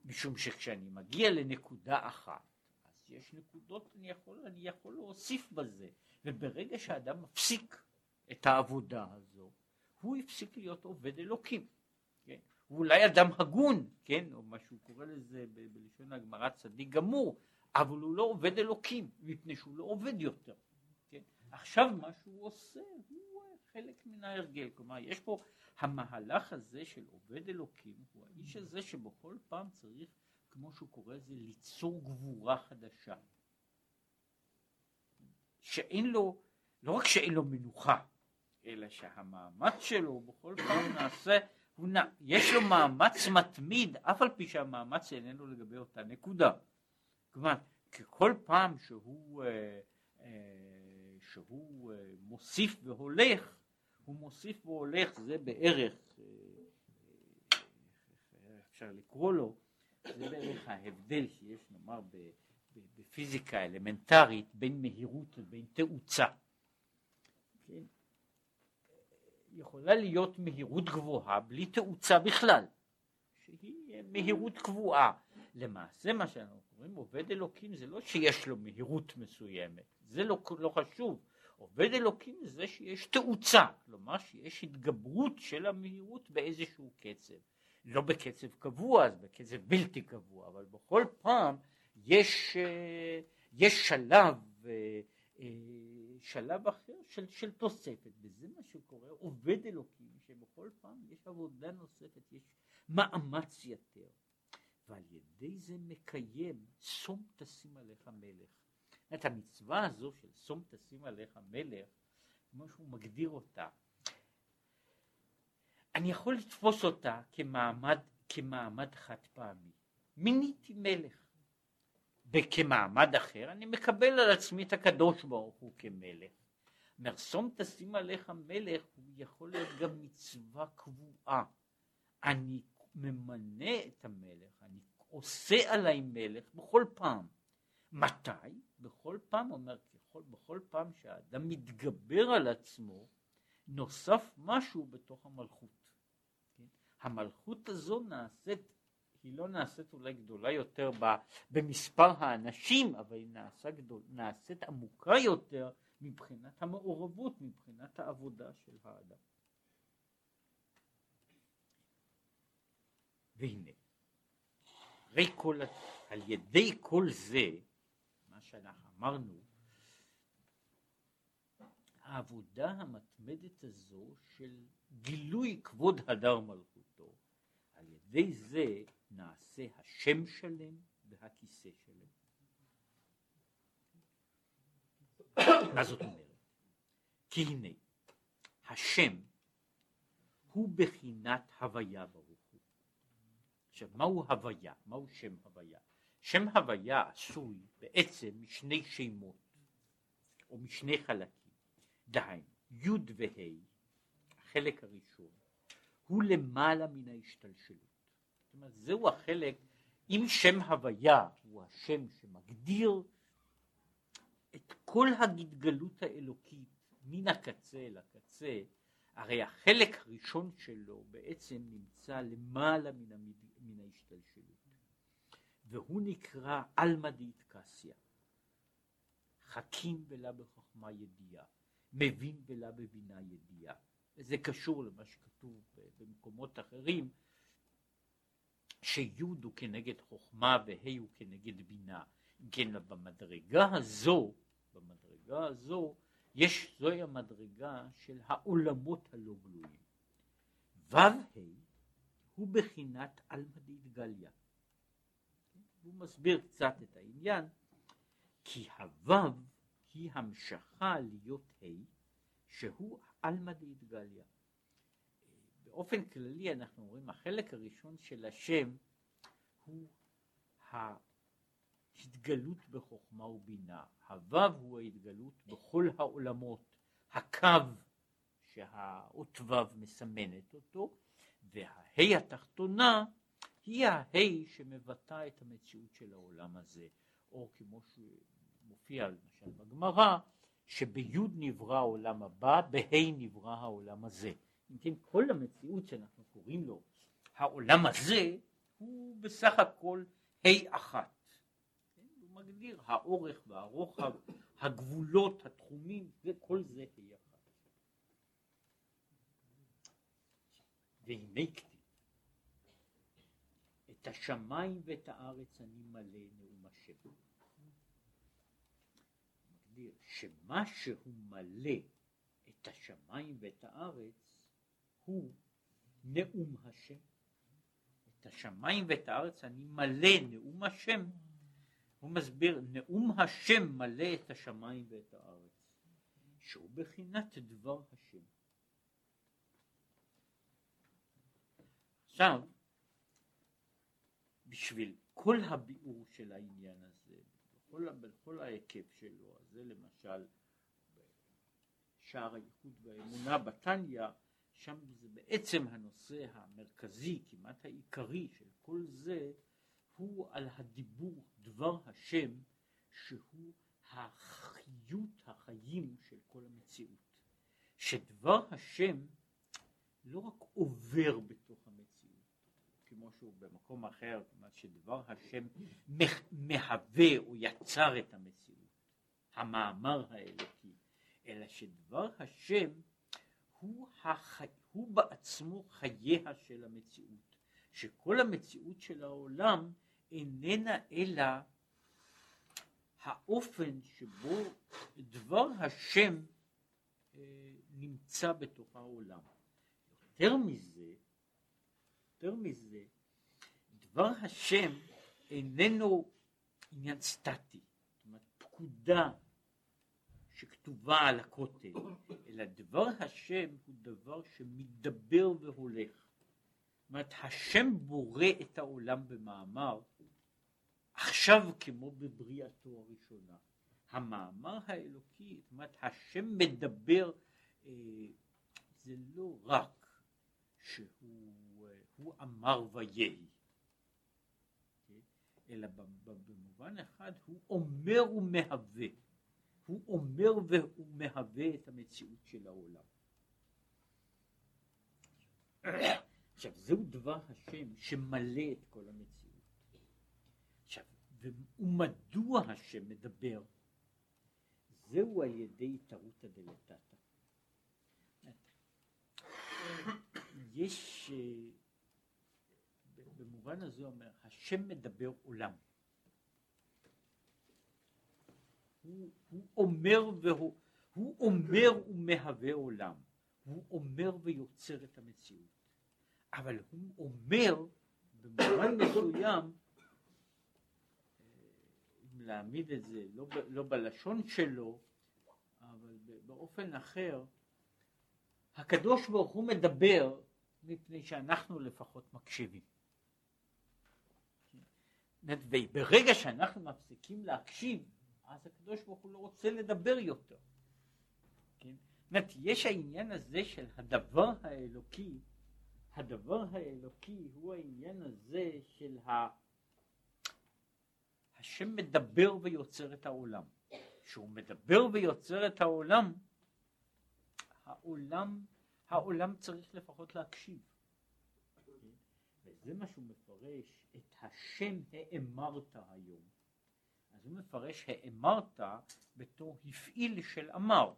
משום שכשאני מגיע לנקודה אחת, אז יש נקודות, אני יכול, אני יכול להוסיף בזה, וברגע שאדם מפסיק את העבודה הזו, הוא הפסיק להיות עובד אלוקים. הוא אולי אדם הגון, כן? או מה שהוא קורא לזה בלשון הגמרא צדיק גמור, אבל הוא לא עובד אלוקים, מפני שהוא לא עובד יותר. כן? עכשיו מה שהוא עושה הוא חלק מן ההרגל, כלומר יש פה המהלך הזה של עובד אלוקים, הוא האיש הזה שבכל פעם צריך, כמו שהוא קורא לזה, ליצור גבורה חדשה. שאין לו, לא רק שאין לו מנוחה, אלא שהמאמץ שלו בכל פעם נעשה, הוא נע, יש לו מאמץ מתמיד, אף על פי שהמאמץ איננו לגבי אותה נקודה. כלומר, ככל פעם שהוא, אה, אה, שהוא אה, מוסיף והולך, הוא מוסיף והולך, זה בערך, אה, אה, אפשר לקרוא לו, זה בערך ההבדל שיש נאמר ב, בפיזיקה אלמנטרית בין מהירות לבין תאוצה. כן? יכולה להיות מהירות גבוהה בלי תאוצה בכלל, שהיא מהירות קבועה. למעשה מה שאנחנו קוראים עובד אלוקים זה לא שיש לו מהירות מסוימת, זה לא, לא חשוב. עובד אלוקים זה שיש תאוצה, כלומר שיש התגברות של המהירות באיזשהו קצב. לא בקצב קבוע, אז בקצב בלתי קבוע, אבל בכל פעם יש, אה, יש שלב, אה, אה, שלב אחר של, של תוספת, וזה מה שקורה, עובד אלוקים, שבכל פעם יש עבודה נוספת, יש מאמץ יתר, ועל ידי זה מקיים שום תשים עליך מלך. את המצווה הזו של שום תשים עליך מלך, כמו שהוא מגדיר אותה, אני יכול לתפוס אותה כמעמד, כמעמד חד פעמי. מיניתי מלך. וכמעמד אחר אני מקבל על עצמי את הקדוש ברוך הוא כמלך. מרסום תשים עליך מלך הוא יכול להיות גם מצווה קבועה. אני ממנה את המלך, אני עושה עליי מלך בכל פעם. מתי? בכל פעם, אומר, ככל, בכל פעם שהאדם מתגבר על עצמו, נוסף משהו בתוך המלכות. כן? המלכות הזו נעשית, היא לא נעשית אולי גדולה יותר במספר האנשים, אבל היא נעשה גדול, נעשית עמוקה יותר מבחינת המעורבות, מבחינת העבודה של האדם. והנה, כל, על ידי כל זה, מה שאנחנו אמרנו, העבודה המתמדת הזו של גילוי כבוד הדר מלכותו, על ידי זה נעשה השם שלם והכיסא שלם. מה זאת אומרת? כי הנה, השם הוא בחינת הוויה ברוך הוא. עכשיו, מהו הוויה? מהו שם הוויה? שם הוויה עשוי בעצם משני שמות, או משני חלקים. דהיינו, י' וה', החלק הראשון, הוא למעלה מן ההשתלשלות. זאת אומרת, זהו החלק, אם שם הוויה הוא השם שמגדיר את כל ההתגלות האלוקית מן הקצה אל הקצה, הרי החלק הראשון שלו בעצם נמצא למעלה מן, המד... מן ההשתלשלות. והוא נקרא עלמא דאיטקסיה. חכים ולה בחוכמה ידיעה, מבין ולה בבינה ידיעה. וזה קשור למה שכתוב במקומות אחרים, שי' הוא כנגד חוכמה וה' הוא כנגד בינה. כן, במדרגה הזו, במדרגה הזו, יש, זוהי המדרגה של העולמות הלא גלויים. ו"ה הוא בחינת עלמא דאיטגליה. הוא מסביר קצת את העניין, כי הו"ב היא המשכה להיות ה' שהוא עלמא דאיטגליה. באופן כללי אנחנו רואים החלק הראשון של השם הוא ההתגלות בחוכמה ובינה. הו"ב הוא ההתגלות בכל העולמות, הקו שהאות ו' מסמנת אותו, והה' התחתונה היא הה' שמבטא את המציאות של העולם הזה, או כמו שמופיע למשל בגמרא, שבי' נברא העולם הבא, בה' נברא העולם הזה. אם כל המציאות שאנחנו קוראים לו העולם הזה, הוא בסך הכל ה' אחת. כן? הוא מגדיר האורך והרוחב, הגבולות, התחומים, וכל זה ה' אחת. והנה כתיב, את השמיים ואת הארץ אני מלא נאום השם. מגדיר שמה שהוא מלא את השמיים ואת הארץ הוא נאום השם. את השמיים ואת הארץ אני מלא נאום השם. הוא מסביר, נאום השם מלא את השמיים ואת הארץ, שהוא בחינת דבר השם. עכשיו, בשביל כל הביאור של העניין הזה, בכל, בכל ההיקף שלו, זה למשל שער הייחוד והאמונה בתניא, שם זה בעצם הנושא המרכזי, כמעט העיקרי של כל זה, הוא על הדיבור דבר השם, שהוא החיות החיים של כל המציאות. שדבר השם לא רק עובר בתוך המציאות, כמו שהוא במקום אחר, כלומר שדבר השם מהווה או יצר את המציאות, המאמר האלוקי, אלא שדבר השם הוא, החי, הוא בעצמו חייה של המציאות, שכל המציאות של העולם איננה אלא האופן שבו דבר השם אה, נמצא בתוך העולם. יותר מזה, יותר מזה, דבר השם איננו עניין סטטי, זאת אומרת פקודה שכתובה על הכותל, אלא דבר השם הוא דבר שמתדבר והולך. זאת אומרת, השם בורא את העולם במאמר, עכשיו כמו בבריאתו הראשונה. המאמר האלוקי, זאת אומרת, השם מדבר, אה, זה לא רק שהוא אה, אמר ויהי, כן? אלא במובן אחד הוא אומר ומהווה. הוא אומר והוא מהווה את המציאות של העולם. עכשיו זהו דבר השם שמלא את כל המציאות. עכשיו, ומדוע השם מדבר? זהו על ידי התערותא דלתתא. יש, אה, במובן הזה אומר, השם מדבר עולם. הוא, הוא אומר והוא הוא אומר ומהווה עולם, הוא אומר ויוצר את המציאות, אבל הוא אומר במובן <coughs> מסוים, אם להעמיד את זה לא, לא בלשון שלו, אבל באופן אחר, הקדוש ברוך הוא מדבר מפני שאנחנו לפחות מקשיבים. וברגע שאנחנו מפסיקים להקשיב, אז הקדוש ברוך הוא לא רוצה לדבר יותר. כן? זאת יש העניין הזה של הדבר האלוקי, הדבר האלוקי הוא העניין הזה של ה... השם מדבר ויוצר את העולם. כשהוא מדבר ויוצר את העולם, העולם, העולם צריך לפחות להקשיב. וזה מה שהוא מפרש, את השם האמרת היום. הוא מפרש האמרת בתור הפעיל של אמר,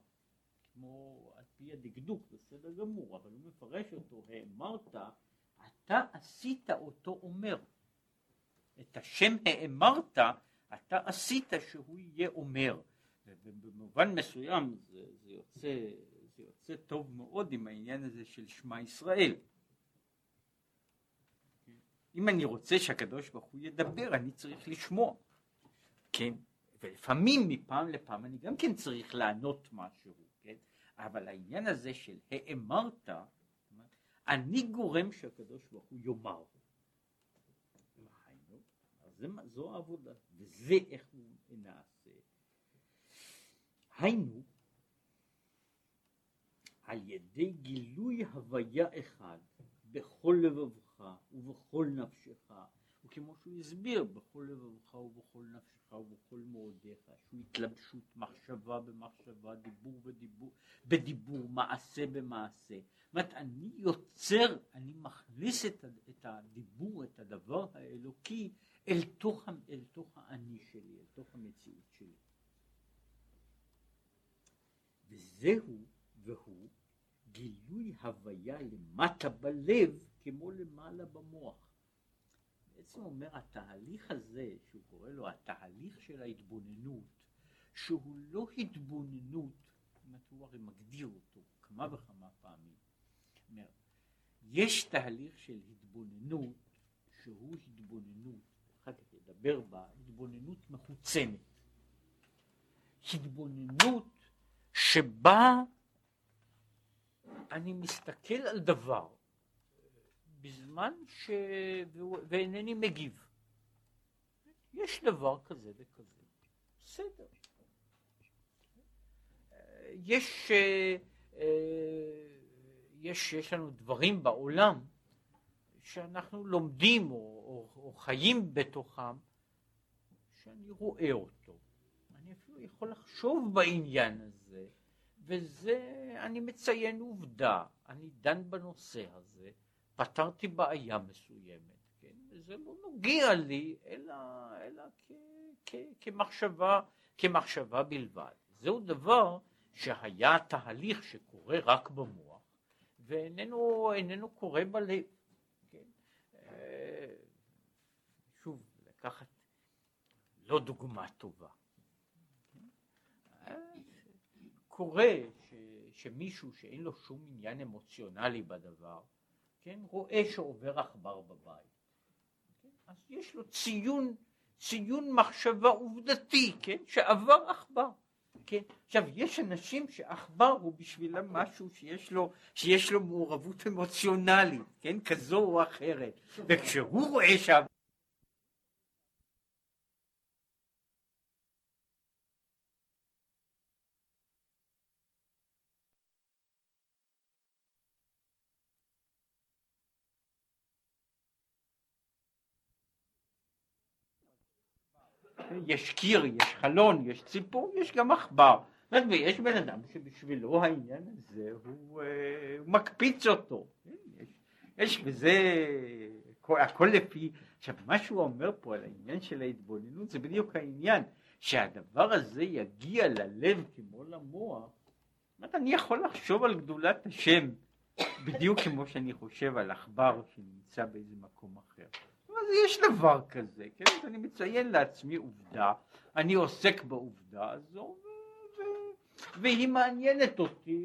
כמו על פי הדקדוק, בסדר גמור, אבל הוא מפרש אותו, האמרת, אתה עשית אותו אומר. את השם האמרת, אתה עשית שהוא יהיה אומר. ובמובן מסוים זה, זה, יוצא, זה יוצא טוב מאוד עם העניין הזה של שמע ישראל. אם אני רוצה שהקדוש ברוך הוא ידבר, אני צריך לשמוע. כן, ולפעמים מפעם לפעם אני גם כן צריך לענות משהו, כן, אבל העניין הזה של האמרת, אני גורם שהקדוש ברוך הוא יאמר. זו העבודה, וזה איך הוא נעשה. היינו, על ידי גילוי הוויה אחד בכל לבבך ובכל נפשך וכמו שהוא הסביר, בכל לבבך ובכל נפשך ובכל מאודיך, שהוא התלבשות מחשבה במחשבה, דיבור בדיבור, בדיבור, מעשה במעשה. זאת אומרת, אני יוצר, אני מכניס את, את הדיבור, את הדבר האלוקי, אל תוך, אל תוך האני שלי, אל תוך המציאות שלי. וזהו, והוא, גילוי הוויה למטה בלב כמו למעלה במוח. בעצם אומר התהליך הזה, שהוא קורא לו התהליך של ההתבוננות, שהוא לא התבוננות, זאת הוא הרי מגדיר אותו כמה וכמה פעמים. אומר, יש תהליך של התבוננות שהוא התבוננות, אחר כך ידבר בה, התבוננות מחוצנת. התבוננות שבה אני מסתכל על דבר בזמן ש... ואינני מגיב. יש דבר כזה וכזה, בסדר. יש, אה, יש, יש לנו דברים בעולם שאנחנו לומדים או, או, או חיים בתוכם, שאני רואה אותו. אני אפילו יכול לחשוב בעניין הזה, וזה, אני מציין עובדה, אני דן בנושא הזה, פתרתי בעיה מסוימת, כן? וזה לא נוגע לי אלא, אלא כ, כ, כמחשבה, כמחשבה בלבד. זהו דבר שהיה תהליך שקורה רק במוח ואיננו קורה בלב. כן? אה, שוב, לקחת לא דוגמה טובה. אה, קורה ש, שמישהו שאין לו שום עניין אמוציונלי בדבר, כן, רואה שעובר עכבר בבית. כן? אז יש לו ציון, ציון מחשבה עובדתי, כן, שעבר עכבר. כן? עכשיו, יש אנשים שעכבר הוא בשבילם משהו שיש לו, שיש לו מעורבות אמוציונלית, כן? כזו או אחרת. וכשהוא רואה שעבר... יש קיר, יש חלון, יש ציפור, יש גם עכבר. ויש בן אדם שבשבילו העניין הזה הוא, אה, הוא מקפיץ אותו. יש, יש בזה, הכל לפי, עכשיו מה שהוא אומר פה על העניין של ההתבוננות זה בדיוק העניין, שהדבר הזה יגיע ללב כמו למוח. זאת אני יכול לחשוב על גדולת השם בדיוק כמו שאני חושב על עכבר שנמצא באיזה מקום אחר. יש דבר כזה, כן? אני מציין לעצמי עובדה, אני עוסק בעובדה הזו, והיא מעניינת אותי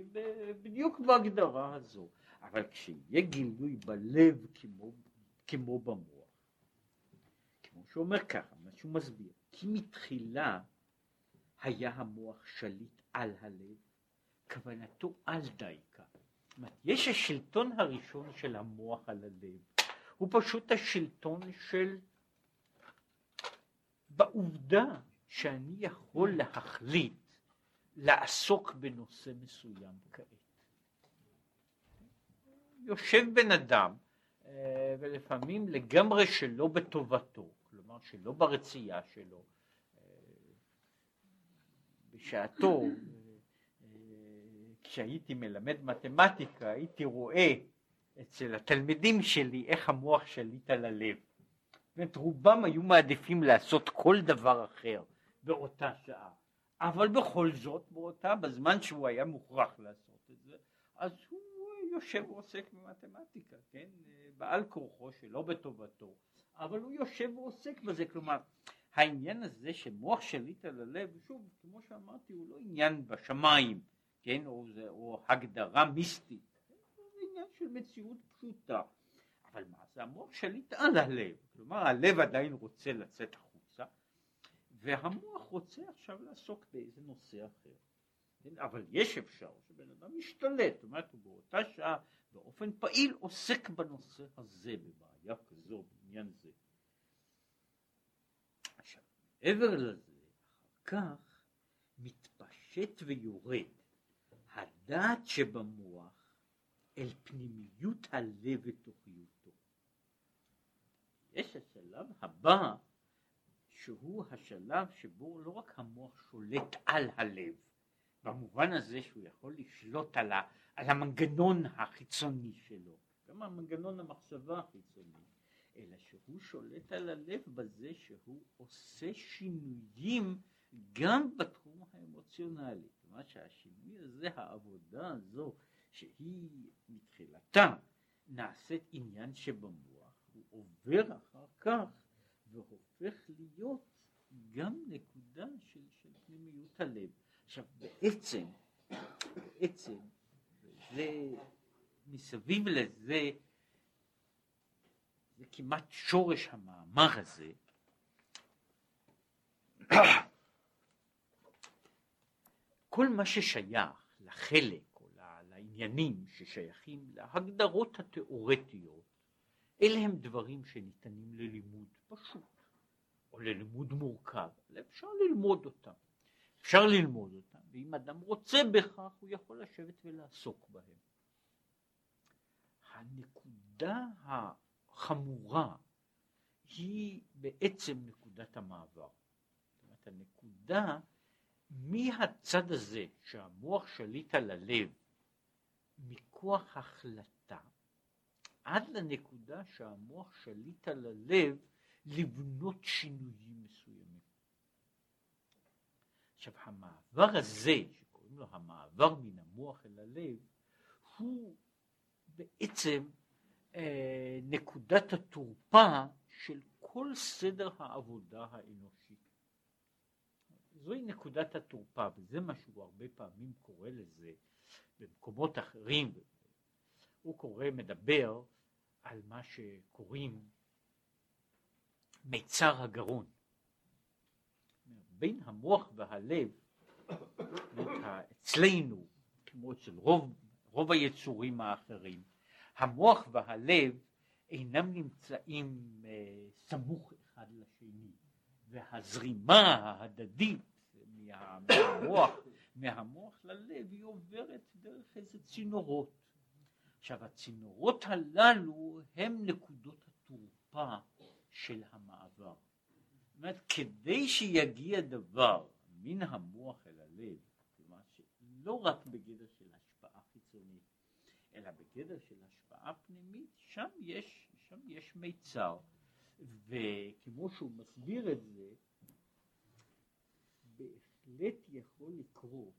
בדיוק בהגדרה הזו. אבל כשיהיה גילוי בלב כמו, כמו במוח, כמו שאומר ככה, מה שהוא מסביר, כי מתחילה היה המוח שליט על הלב, כוונתו על דייקה. יש השלטון הראשון של המוח על הלב, הוא פשוט השלטון של בעובדה שאני יכול להחליט לעסוק בנושא מסוים כעת. יושב בן אדם אה, ולפעמים לגמרי שלא בטובתו, כלומר שלא ברצייה שלו. אה, בשעתו, אה, כשהייתי מלמד מתמטיקה, הייתי רואה אצל התלמידים שלי איך המוח שליט על הלב. זאת רובם היו מעדיפים לעשות כל דבר אחר באותה שעה, אבל בכל זאת באותה, בזמן שהוא היה מוכרח לעשות את זה, אז הוא יושב ועוסק במתמטיקה, כן? בעל כורחו שלא בטובתו, אבל הוא יושב ועוסק בזה, כלומר העניין הזה שמוח שליט על הלב, שוב, כמו שאמרתי, הוא לא עניין בשמיים, כן? או, זה, או הגדרה מיסטית, עניין של מציאות פשוטה. אבל מה זה המוח שליט על הלב, כלומר הלב עדיין רוצה לצאת החוצה, והמוח רוצה עכשיו לעסוק באיזה נושא אחר. כן? אבל יש אפשר שבן אדם ישתלט, זאת אומרת הוא באותה שעה באופן פעיל עוסק בנושא הזה, בבעיה כזו, בעניין זה. עכשיו, מעבר לזה, אחר כך מתפשט ויורד הדעת שבמוח אל פנימיות הלב ותוכיותו. יש השלב הבא, שהוא השלב שבו לא רק המוח שולט על הלב, במובן הזה שהוא יכול לשלוט על, ה, על המנגנון החיצוני שלו, גם המנגנון המחשבה החיצוני, אלא שהוא שולט על הלב בזה שהוא עושה שינויים גם בתחום האמוציונלי. כלומר שהשינוי הזה, העבודה הזו, שהיא מתחילתה נעשית עניין שבמוח, הוא עובר אחר כך והופך להיות גם נקודה של, של פנימיות הלב. עכשיו בעצם, בעצם, זה, מסביב לזה, זה כמעט שורש המאמר הזה, <coughs> כל מה ששייך לחלק או לעניינים ששייכים להגדרות התיאורטיות, אלה הם דברים שניתנים ללימוד פשוט או ללימוד מורכב, אפשר ללמוד אותם. אפשר ללמוד אותם, ואם אדם רוצה בכך הוא יכול לשבת ולעסוק בהם. הנקודה החמורה היא בעצם נקודת המעבר. זאת אומרת, הנקודה מהצד הזה שהמוח שליט על הלב מכוח החלטה עד לנקודה שהמוח שליט על הלב לבנות שינויים מסוימים. עכשיו המעבר הזה שקוראים לו המעבר מן המוח אל הלב הוא בעצם אה, נקודת התורפה של כל סדר העבודה האנושי. זוהי נקודת התורפה וזה מה שהוא הרבה פעמים קורא לזה במקומות אחרים הוא קורא מדבר על מה שקוראים מיצר הגרון. בין המוח והלב אצלנו כמו אצל רוב, רוב היצורים האחרים המוח והלב אינם נמצאים אה, סמוך אחד לשני והזרימה ההדדית מהמוח, מהמוח ללב היא עוברת דרך איזה צינורות. עכשיו הצינורות הללו הם נקודות התורפה של המעבר. זאת אומרת, כדי שיגיע דבר מן המוח אל הלב, כלומר שלא רק בגדר של השפעה חיצונית, אלא בגדר של השפעה פנימית, שם יש, שם יש מיצר. וכמו שהוא מסביר את זה, בהחלט יכול לקרות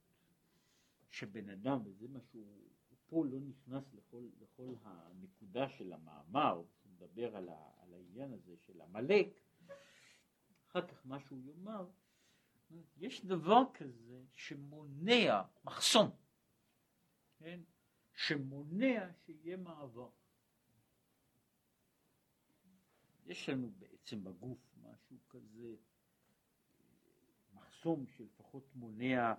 שבן אדם, וזה מה שהוא, הוא פה לא נכנס לכל, לכל הנקודה של המאמר, הוא מדבר על, ה, על העניין הזה של עמלק, אחר כך מה שהוא יאמר, יש דבר כזה שמונע, מחסום, כן? שמונע שיהיה מעבר. יש לנו בעצם בגוף משהו כזה, מחסום שלפחות מונע,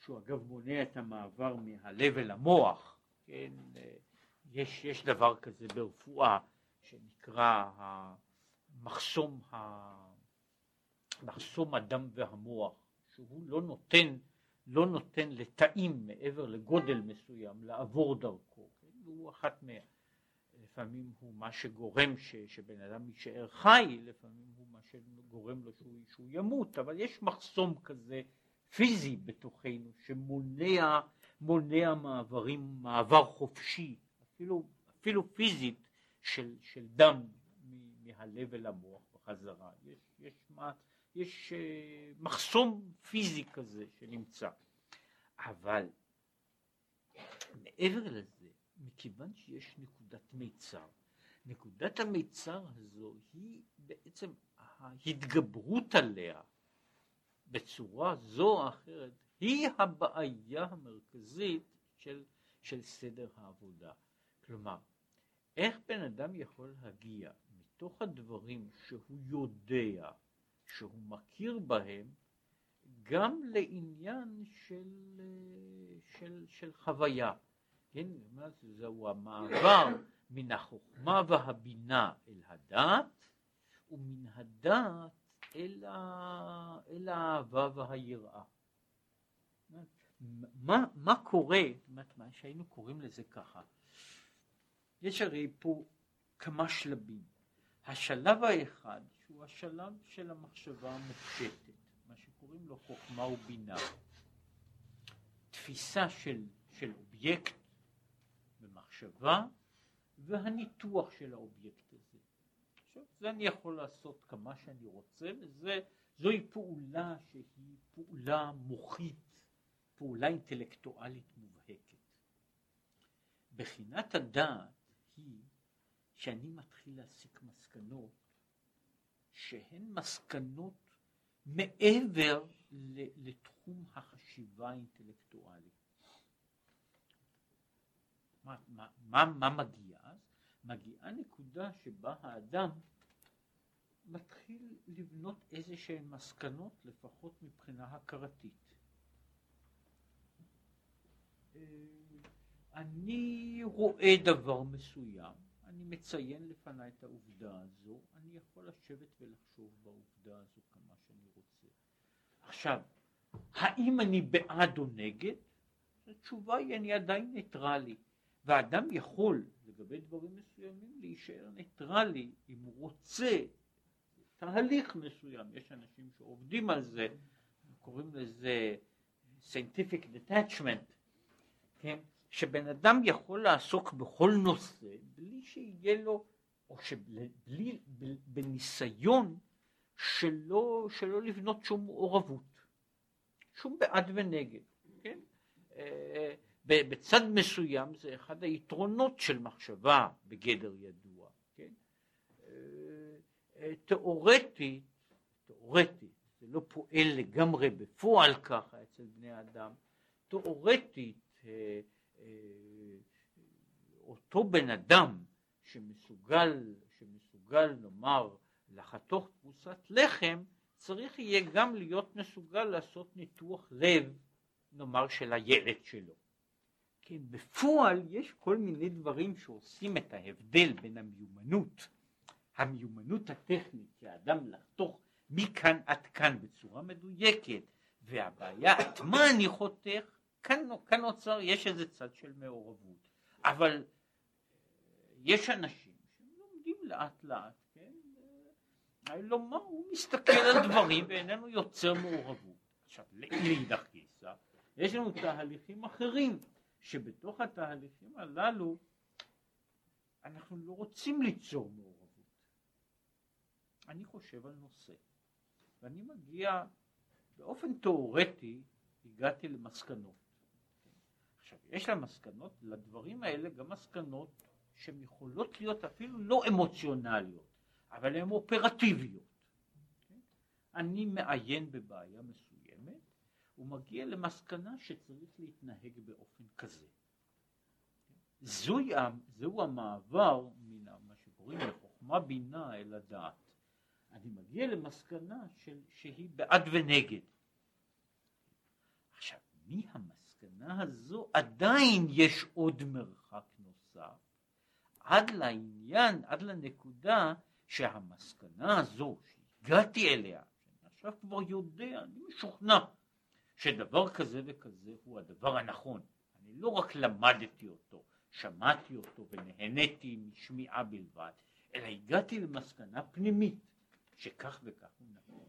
שהוא אגב מונע את המעבר מהלב אל המוח, כן, יש, יש דבר כזה ברפואה שנקרא המחסום, מחסום הדם והמוח, שהוא לא נותן, לא נותן לתאים מעבר לגודל מסוים לעבור דרכו, כן, והוא אחת מה... לפעמים הוא מה שגורם ש, שבן אדם יישאר חי, לפעמים הוא מה שגורם לו שהוא, שהוא ימות, אבל יש מחסום כזה פיזי בתוכנו שמונע מונע מעברים, מעבר חופשי, אפילו, אפילו פיזית, של, של דם מהלב אל המוח בחזרה. יש, יש, יש אה, מחסום פיזי כזה שנמצא. אבל מעבר לזה, מכיוון שיש נקודת מיצר, נקודת המיצר הזו היא בעצם ההתגברות עליה בצורה זו או אחרת היא הבעיה המרכזית של, של סדר העבודה. כלומר, איך בן אדם יכול להגיע מתוך הדברים שהוא יודע, שהוא מכיר בהם, גם לעניין של, של, של חוויה. כן, זהו המעבר מן החוכמה והבינה אל הדעת, ומן הדעת אל, ה... אל האהבה והיראה. מה, מה קורה, מה שהיינו קוראים לזה ככה, יש הרי פה כמה שלבים. השלב האחד שהוא השלב של המחשבה המופשטת, מה שקוראים לו חוכמה ובינה, תפיסה של, של אובייקט במחשבה והניתוח של האובייקט הזה. עכשיו זה אני יכול לעשות כמה שאני רוצה וזה זוהי פעולה שהיא פעולה מוחית, פעולה אינטלקטואלית מובהקת. בחינת הדעת היא שאני מתחיל להסיק מסקנות שהן מסקנות מעבר לתחום החשיבה האינטלקטואלית. מה, מה, מה, מה מגיע אז? מגיעה נקודה שבה האדם מתחיל לבנות איזה שהן מסקנות לפחות מבחינה הכרתית. אה, אני רואה דבר מסוים, אני מציין לפניי את העובדה הזו, אני יכול לשבת ולחשוב בעובדה הזו כמה שאני רוצה. עכשיו, האם אני בעד או נגד? התשובה היא אני עדיין ניטרלי, ואדם יכול לגבי דברים מסוימים להישאר ניטרלי אם הוא רוצה תהליך מסוים, יש אנשים שעובדים על זה, קוראים לזה scientific detachment, כן? שבן אדם יכול לעסוק בכל נושא בלי שיהיה לו, או שבלי, בניסיון שלא, שלא לבנות שום מעורבות, שום בעד ונגד, כן? אה, בצד מסוים זה אחד היתרונות של מחשבה בגדר ידוע, כן? אה, אה, תיאורטית, תיאורטית, זה לא פועל לגמרי בפועל ככה אצל בני אדם, תיאורטית אותו בן אדם שמסוגל, שמסוגל נאמר לחתוך פרוסת לחם, צריך יהיה גם להיות מסוגל לעשות ניתוח לב, נאמר, של הילד שלו. כן, בפועל יש כל מיני דברים שעושים את ההבדל בין המיומנות, המיומנות הטכנית שהאדם לחתוך מכאן עד כאן בצורה מדויקת, והבעיה עד מה אני חותך, כאן, כאן נוצר, יש איזה צד של מעורבות, אבל יש אנשים שלומדים לאט לאט, כן, לומר, הוא מסתכל על דברים ואיננו יוצר מעורבות. עכשיו, לאידך גיסא, יש לנו תהליכים אחרים, שבתוך התהליכים הללו אנחנו לא רוצים ליצור מעורבות. אני חושב על נושא, ואני מגיע, באופן תיאורטי, הגעתי למסקנות. עכשיו, יש למסקנות, לדברים האלה גם מסקנות שהן יכולות להיות אפילו לא אמוציונליות, אבל הן אופרטיביות. אני מעיין בבעיה מסוימת ומגיע למסקנה שצריך להתנהג באופן כזה. זוהי, זהו המעבר מן מה שקוראים לחוכמה בינה אל הדעת. אני מגיע למסקנה של, שהיא בעד ונגד. עכשיו, מהמסקנה הזו עדיין יש עוד מרחק נוסף עד לעניין, עד לנקודה שהמסקנה הזו שהגעתי אליה, שאני עכשיו כבר יודע, אני משוכנע שדבר כזה וכזה הוא הדבר הנכון. אני לא רק למדתי אותו, שמעתי אותו ונהניתי משמיעה בלבד, אלא הגעתי למסקנה פנימית שכך וכך הוא נכון.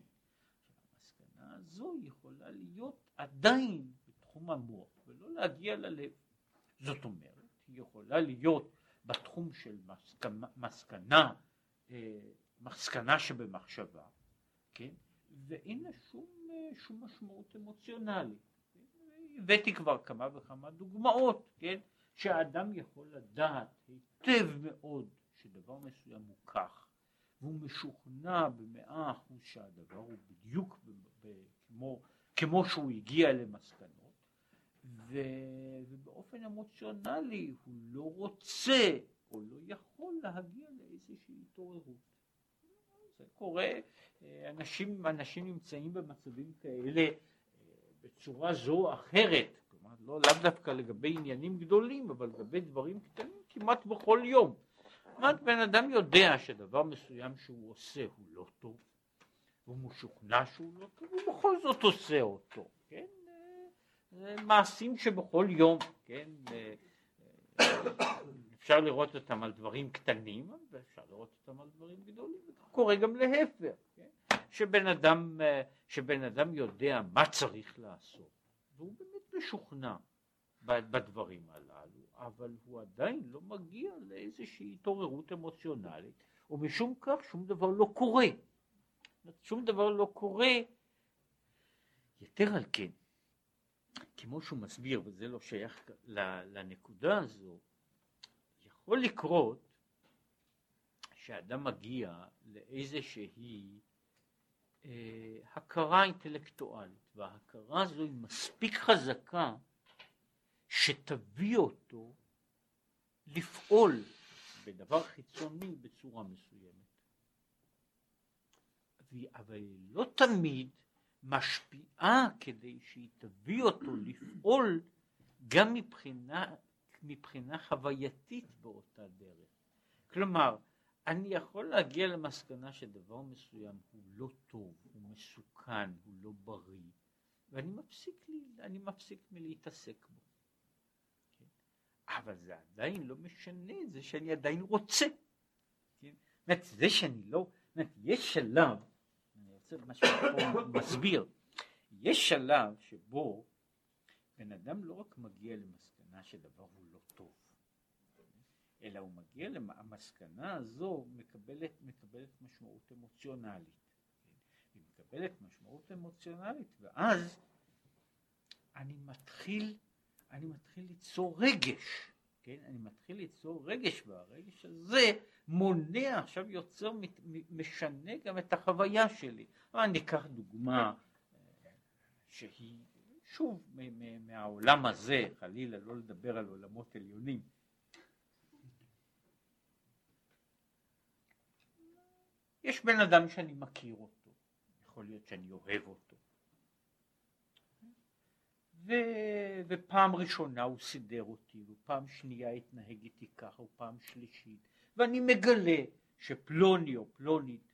המסקנה הזו יכולה להיות עדיין בתחום המוח ולא להגיע ללב. זאת אומרת, היא יכולה להיות בתחום של מסקנה, מסקנה, אה, מסקנה שבמחשבה, כן? ואין לה שום, אה, שום משמעות אמוציונלית. הבאתי כבר כמה וכמה דוגמאות, כן? שהאדם יכול לדעת היטב מאוד שדבר מסוים הוא כך, והוא משוכנע במאה אחוז שהדבר הוא בדיוק כמו, כמו שהוא הגיע למסקנות. ו... ובאופן אמוציונלי הוא לא רוצה או לא יכול להגיע לאיזושהי התעוררות. זה קורה, אנשים, אנשים נמצאים במצבים כאלה אה, בצורה זו או אחרת, כלומר לא לאו דווקא לגבי עניינים גדולים, אבל לגבי דברים קטנים כמעט בכל יום. כמעט בן אדם יודע שדבר מסוים שהוא עושה הוא לא טוב, והוא משוכנע שהוא לא טוב, ובכל זאת עושה אותו, כן? זה מעשים שבכל יום, כן, אה, אפשר לראות אותם על דברים קטנים, ואפשר לדורות אותם על דברים גדולים, קורה גם להפך, כן? שבן אדם, אה, שבן אדם יודע מה צריך לעשות, והוא באמת משוכנע בדברים הללו, אבל הוא עדיין לא מגיע לאיזושהי התעוררות אמוציונלית, ומשום כך שום דבר לא קורה. שום דבר לא קורה. יתר על כן, כמו שהוא מסביר, וזה לא שייך לנקודה הזו, יכול לקרות שאדם מגיע לאיזושהי אה, הכרה אינטלקטואלית, וההכרה הזו היא מספיק חזקה שתביא אותו לפעול בדבר חיצוני בצורה מסוימת. אבל היא לא תמיד משפיעה כדי שהיא תביא אותו לפעול גם מבחינה, מבחינה חווייתית באותה דרך. כלומר, אני יכול להגיע למסקנה שדבר מסוים הוא לא טוב, הוא מסוכן, הוא לא בריא, ואני מפסיק, לי, מפסיק מלהתעסק בו. כן? אבל זה עדיין לא משנה את זה שאני עדיין רוצה. כן? זאת זה שאני לא, זאת יש שלב, אני רוצה משהו פה מסביר, יש שלב שבו בן אדם לא רק מגיע למסקנה שדבר הוא לא טוב, אלא הוא מגיע למסקנה הזו מקבלת, מקבלת משמעות אמוציונלית. היא מקבלת משמעות אמוציונלית ואז אני מתחיל, אני מתחיל ליצור רגש, כן? אני מתחיל ליצור רגש והרגש הזה מונע, עכשיו יוצר, משנה גם את החוויה שלי. אבל אקח דוגמה אה, שהיא שוב מהעולם הזה, חלילה לא לדבר על עולמות עליונים. יש בן אדם שאני מכיר אותו, יכול להיות שאני אוהב אותו. ו... ופעם ראשונה הוא סידר אותי, ופעם שנייה התנהג איתי ככה, ופעם שלישית, ואני מגלה שפלוני או פלונית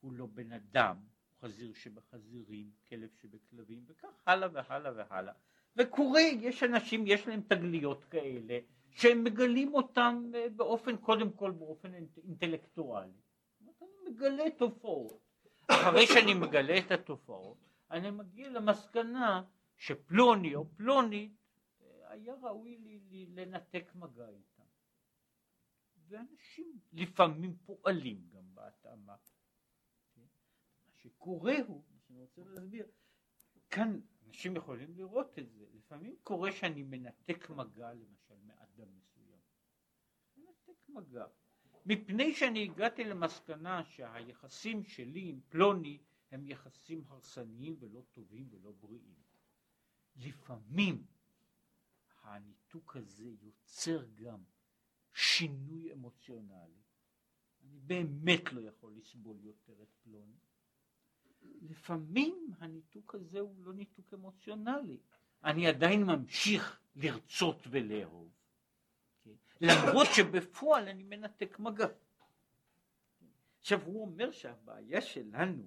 הוא לא בן אדם, חזיר שבחזירים, כלב שבכלבים, וכך הלאה והלאה והלאה. וקורה, יש אנשים, יש להם תגליות כאלה, שהם מגלים אותם אה, באופן, קודם כל באופן אינטלקטואלי. מגלה תופעות. אחרי שאני מגלה את התופעות, אני מגיע למסקנה שפלוני או פלונית אה, היה ראוי לי, לי לנתק מגע איתם. ואנשים לפעמים פועלים גם בהתאמה. שקורה הוא, מה שאני רוצה להסביר, כאן אנשים יכולים לראות את זה, לפעמים קורה שאני מנתק מגע למשל מאדם מסוים. מנתק מגע. מפני שאני הגעתי למסקנה שהיחסים שלי עם פלוני הם יחסים הרסניים ולא טובים ולא בריאים. לפעמים הניתוק הזה יוצר גם שינוי אמוציונלי. אני באמת לא יכול לסבול יותר את פלוני. לפעמים הניתוק הזה הוא לא ניתוק אמוציונלי. אני עדיין ממשיך לרצות ולאהוב. למרות שבפועל אני מנתק מגע. עכשיו הוא אומר שהבעיה שלנו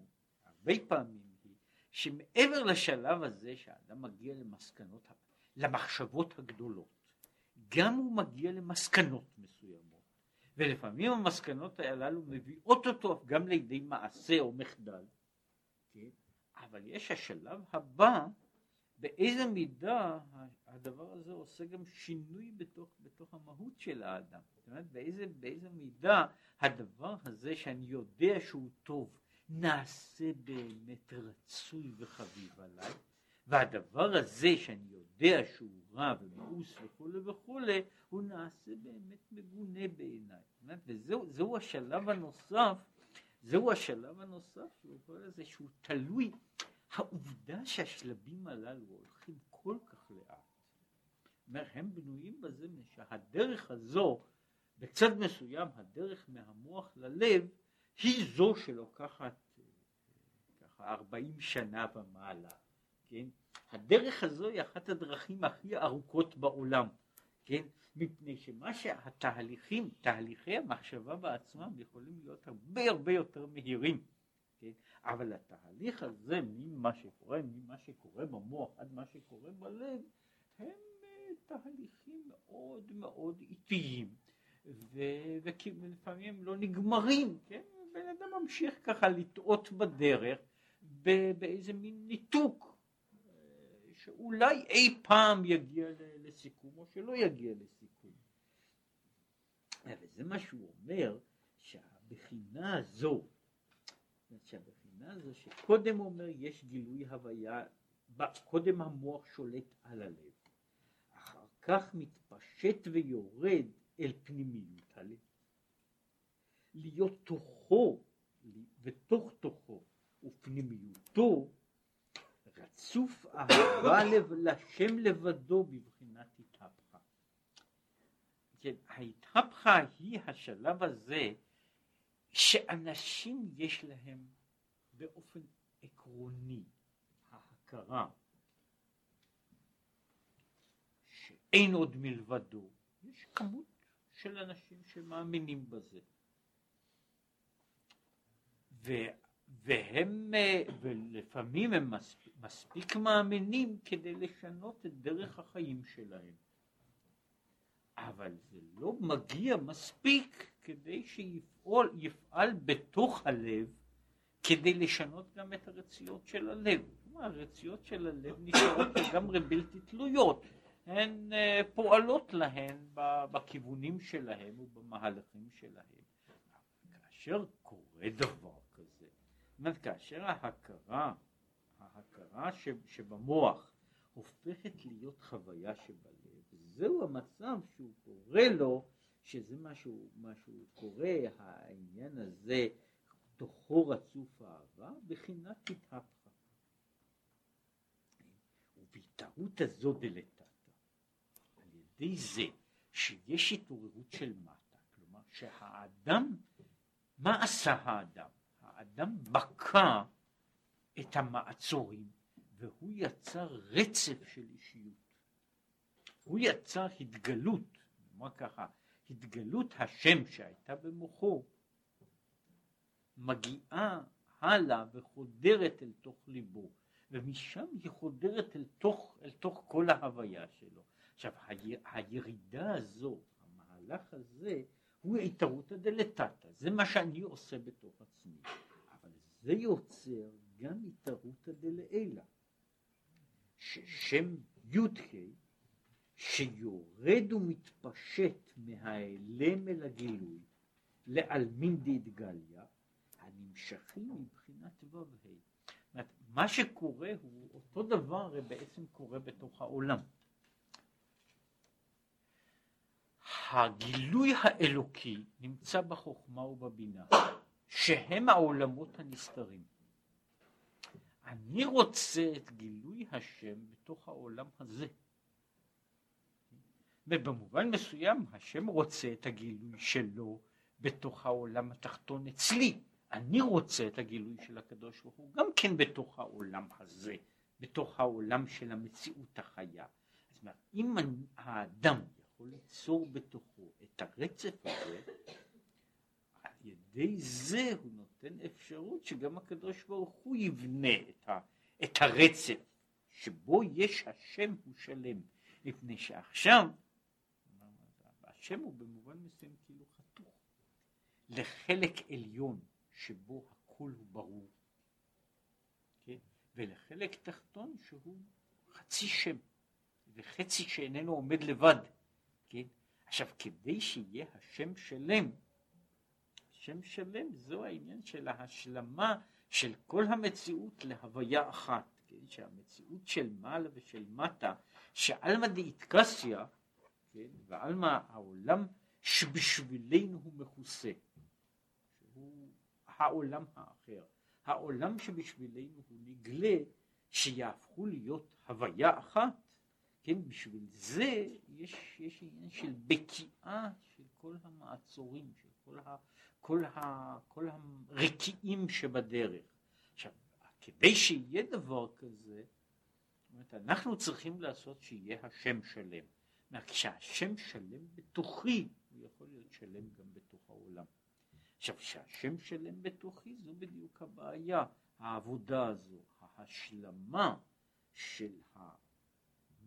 הרבה פעמים היא שמעבר לשלב הזה שהאדם מגיע למסקנות, למחשבות הגדולות, גם הוא מגיע למסקנות מסוימות, ולפעמים המסקנות הללו מביאות אותו גם לידי מעשה או מחדל, כן? אבל יש השלב הבא באיזה מידה הדבר הזה עושה גם שינוי בתוך, בתוך המהות של האדם. זאת אומרת, באיזה, באיזה מידה הדבר הזה שאני יודע שהוא טוב, נעשה באמת רצוי וחביב עליי, והדבר הזה שאני יודע שהוא רע ומאוס וכולי וכולי, הוא נעשה באמת מגונה בעיניי. וזהו השלב הנוסף, זהו השלב הנוסף שהוא קורא לזה שהוא תלוי העובדה שהשלבים הללו הולכים כל כך לאט, אומר, הם בנויים בזה שהדרך הזו, בצד מסוים הדרך מהמוח ללב, היא זו שלוקחת ככה 40 שנה ומעלה, כן? הדרך הזו היא אחת הדרכים הכי ארוכות בעולם, כן? מפני שמה שהתהליכים, תהליכי המחשבה בעצמם יכולים להיות הרבה הרבה יותר מהירים. כן? אבל התהליך הזה ממה שקורה, ממה שקורה במוח עד מה שקורה בלב, הם אה, תהליכים מאוד מאוד איטיים. ולפעמים לא נגמרים, כן? בן אדם ממשיך ככה לטעות בדרך באיזה מין ניתוק שאולי אי פעם יגיע לסיכום או שלא יגיע לסיכום. וזה מה שהוא אומר, שהבחינה הזו, שהבחינה הזו שקודם אומר יש גילוי הוויה, קודם המוח שולט על הלב, אחר כך מתפשט ויורד אל פנימיות הלב. להיות תוכו ותוך תוכו ופנימיותו רצוף אהבה לשם לבדו בבחינת התהפכה. כן, ההתהפכה היא השלב הזה שאנשים יש להם באופן עקרוני ההכרה שאין עוד מלבדו, יש כמות של אנשים שמאמינים בזה. והם, ולפעמים הם מספיק, מספיק מאמינים כדי לשנות את דרך החיים שלהם. אבל זה לא מגיע מספיק כדי שיפעל יפעל בתוך הלב כדי לשנות גם את הרציות של הלב. הרציות של הלב נשארות לגמרי בלתי תלויות. הן אה, פועלות להן בכיוונים שלהם ובמהלכים שלהם. כאשר קורה דבר אומרת, כאשר ההכרה, ההכרה שבמוח הופכת להיות חוויה שבלב, זהו המצב שהוא קורא לו, שזה משהו, משהו קורא, העניין הזה, תוכו רצוף אהבה, בחינת תתהפכה. ובהתערות הזו דלת ידי זה שיש התעוררות של מטה, כלומר שהאדם, מה עשה האדם? האדם בקע את המעצורים והוא יצר רצף של אישיות. הוא יצר התגלות, נאמר ככה, התגלות השם שהייתה במוחו מגיעה הלאה וחודרת אל תוך ליבו ומשם היא חודרת אל תוך, אל תוך כל ההוויה שלו. עכשיו, הירידה הזו, המהלך הזה, הוא התערותא דלתתא, זה מה שאני עושה בתוך עצמי, זה יוצר גם התערותא דלעילא, ששם י"ק שיורד ומתפשט מהאלם אל הגילוי לעלמין דאתגליה, הנמשכים מבחינת ו"ה. מה שקורה הוא אותו דבר בעצם קורה בתוך העולם. הגילוי האלוקי נמצא בחוכמה ובבינה, שהם העולמות הנסתרים. אני רוצה את גילוי השם בתוך העולם הזה. ובמובן מסוים השם רוצה את הגילוי שלו בתוך העולם התחתון אצלי. אני רוצה את הגילוי של הקדוש ברוך הוא גם כן בתוך העולם הזה, בתוך העולם של המציאות החיה. זאת אומרת, אם האדם יכול ליצור בתוכו את הרצף הזה, ידי זה הוא נותן אפשרות שגם הקדוש ברוך הוא יבנה את, ה, את הרצף שבו יש השם הוא שלם, מפני שעכשיו השם הוא במובן מסוים כאילו חתוך לחלק עליון שבו הכל הוא ברור, כן? ולחלק תחתון שהוא חצי שם וחצי שאיננו עומד לבד. כן? עכשיו, כדי שיהיה השם שלם, שם שלם זו העניין של ההשלמה של כל המציאות להוויה אחת, כן? שהמציאות של מעלה ושל מטה, שעלמא דאיטקסיה, כן? ועלמא העולם שבשבילנו הוא מכוסה, שהוא העולם האחר, העולם שבשבילנו הוא נגלה, שיהפכו להיות הוויה אחת, כן, בשביל זה יש, יש עניין של בקיעה של כל המעצורים, של כל, ה, כל, ה, כל הרקיעים שבדרך. עכשיו, כדי שיהיה דבר כזה, אומרת, אנחנו צריכים לעשות שיהיה השם שלם. כשהשם שלם בתוכי, הוא יכול להיות שלם גם בתוך העולם. עכשיו, כשהשם שלם בתוכי, זו בדיוק הבעיה, העבודה הזו, ההשלמה של ה...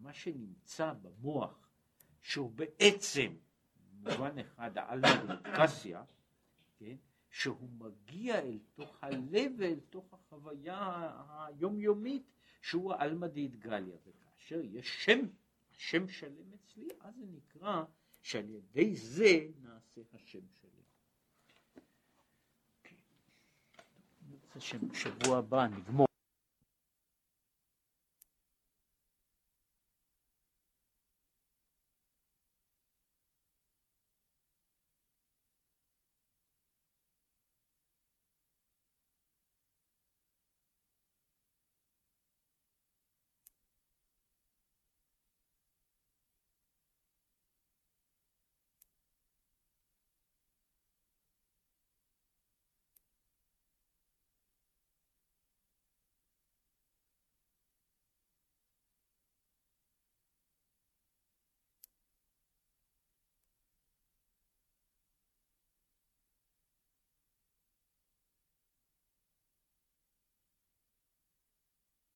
מה שנמצא במוח, שהוא בעצם במובן אחד דאיטרסיה, כן, שהוא מגיע אל תוך הלב ואל תוך החוויה היומיומית שהוא העלמא דאיטגליה, וכאשר יש שם, השם שלם אצלי, אז זה נקרא שעל ידי זה נעשה השם שלם. שבוע הבא נגמור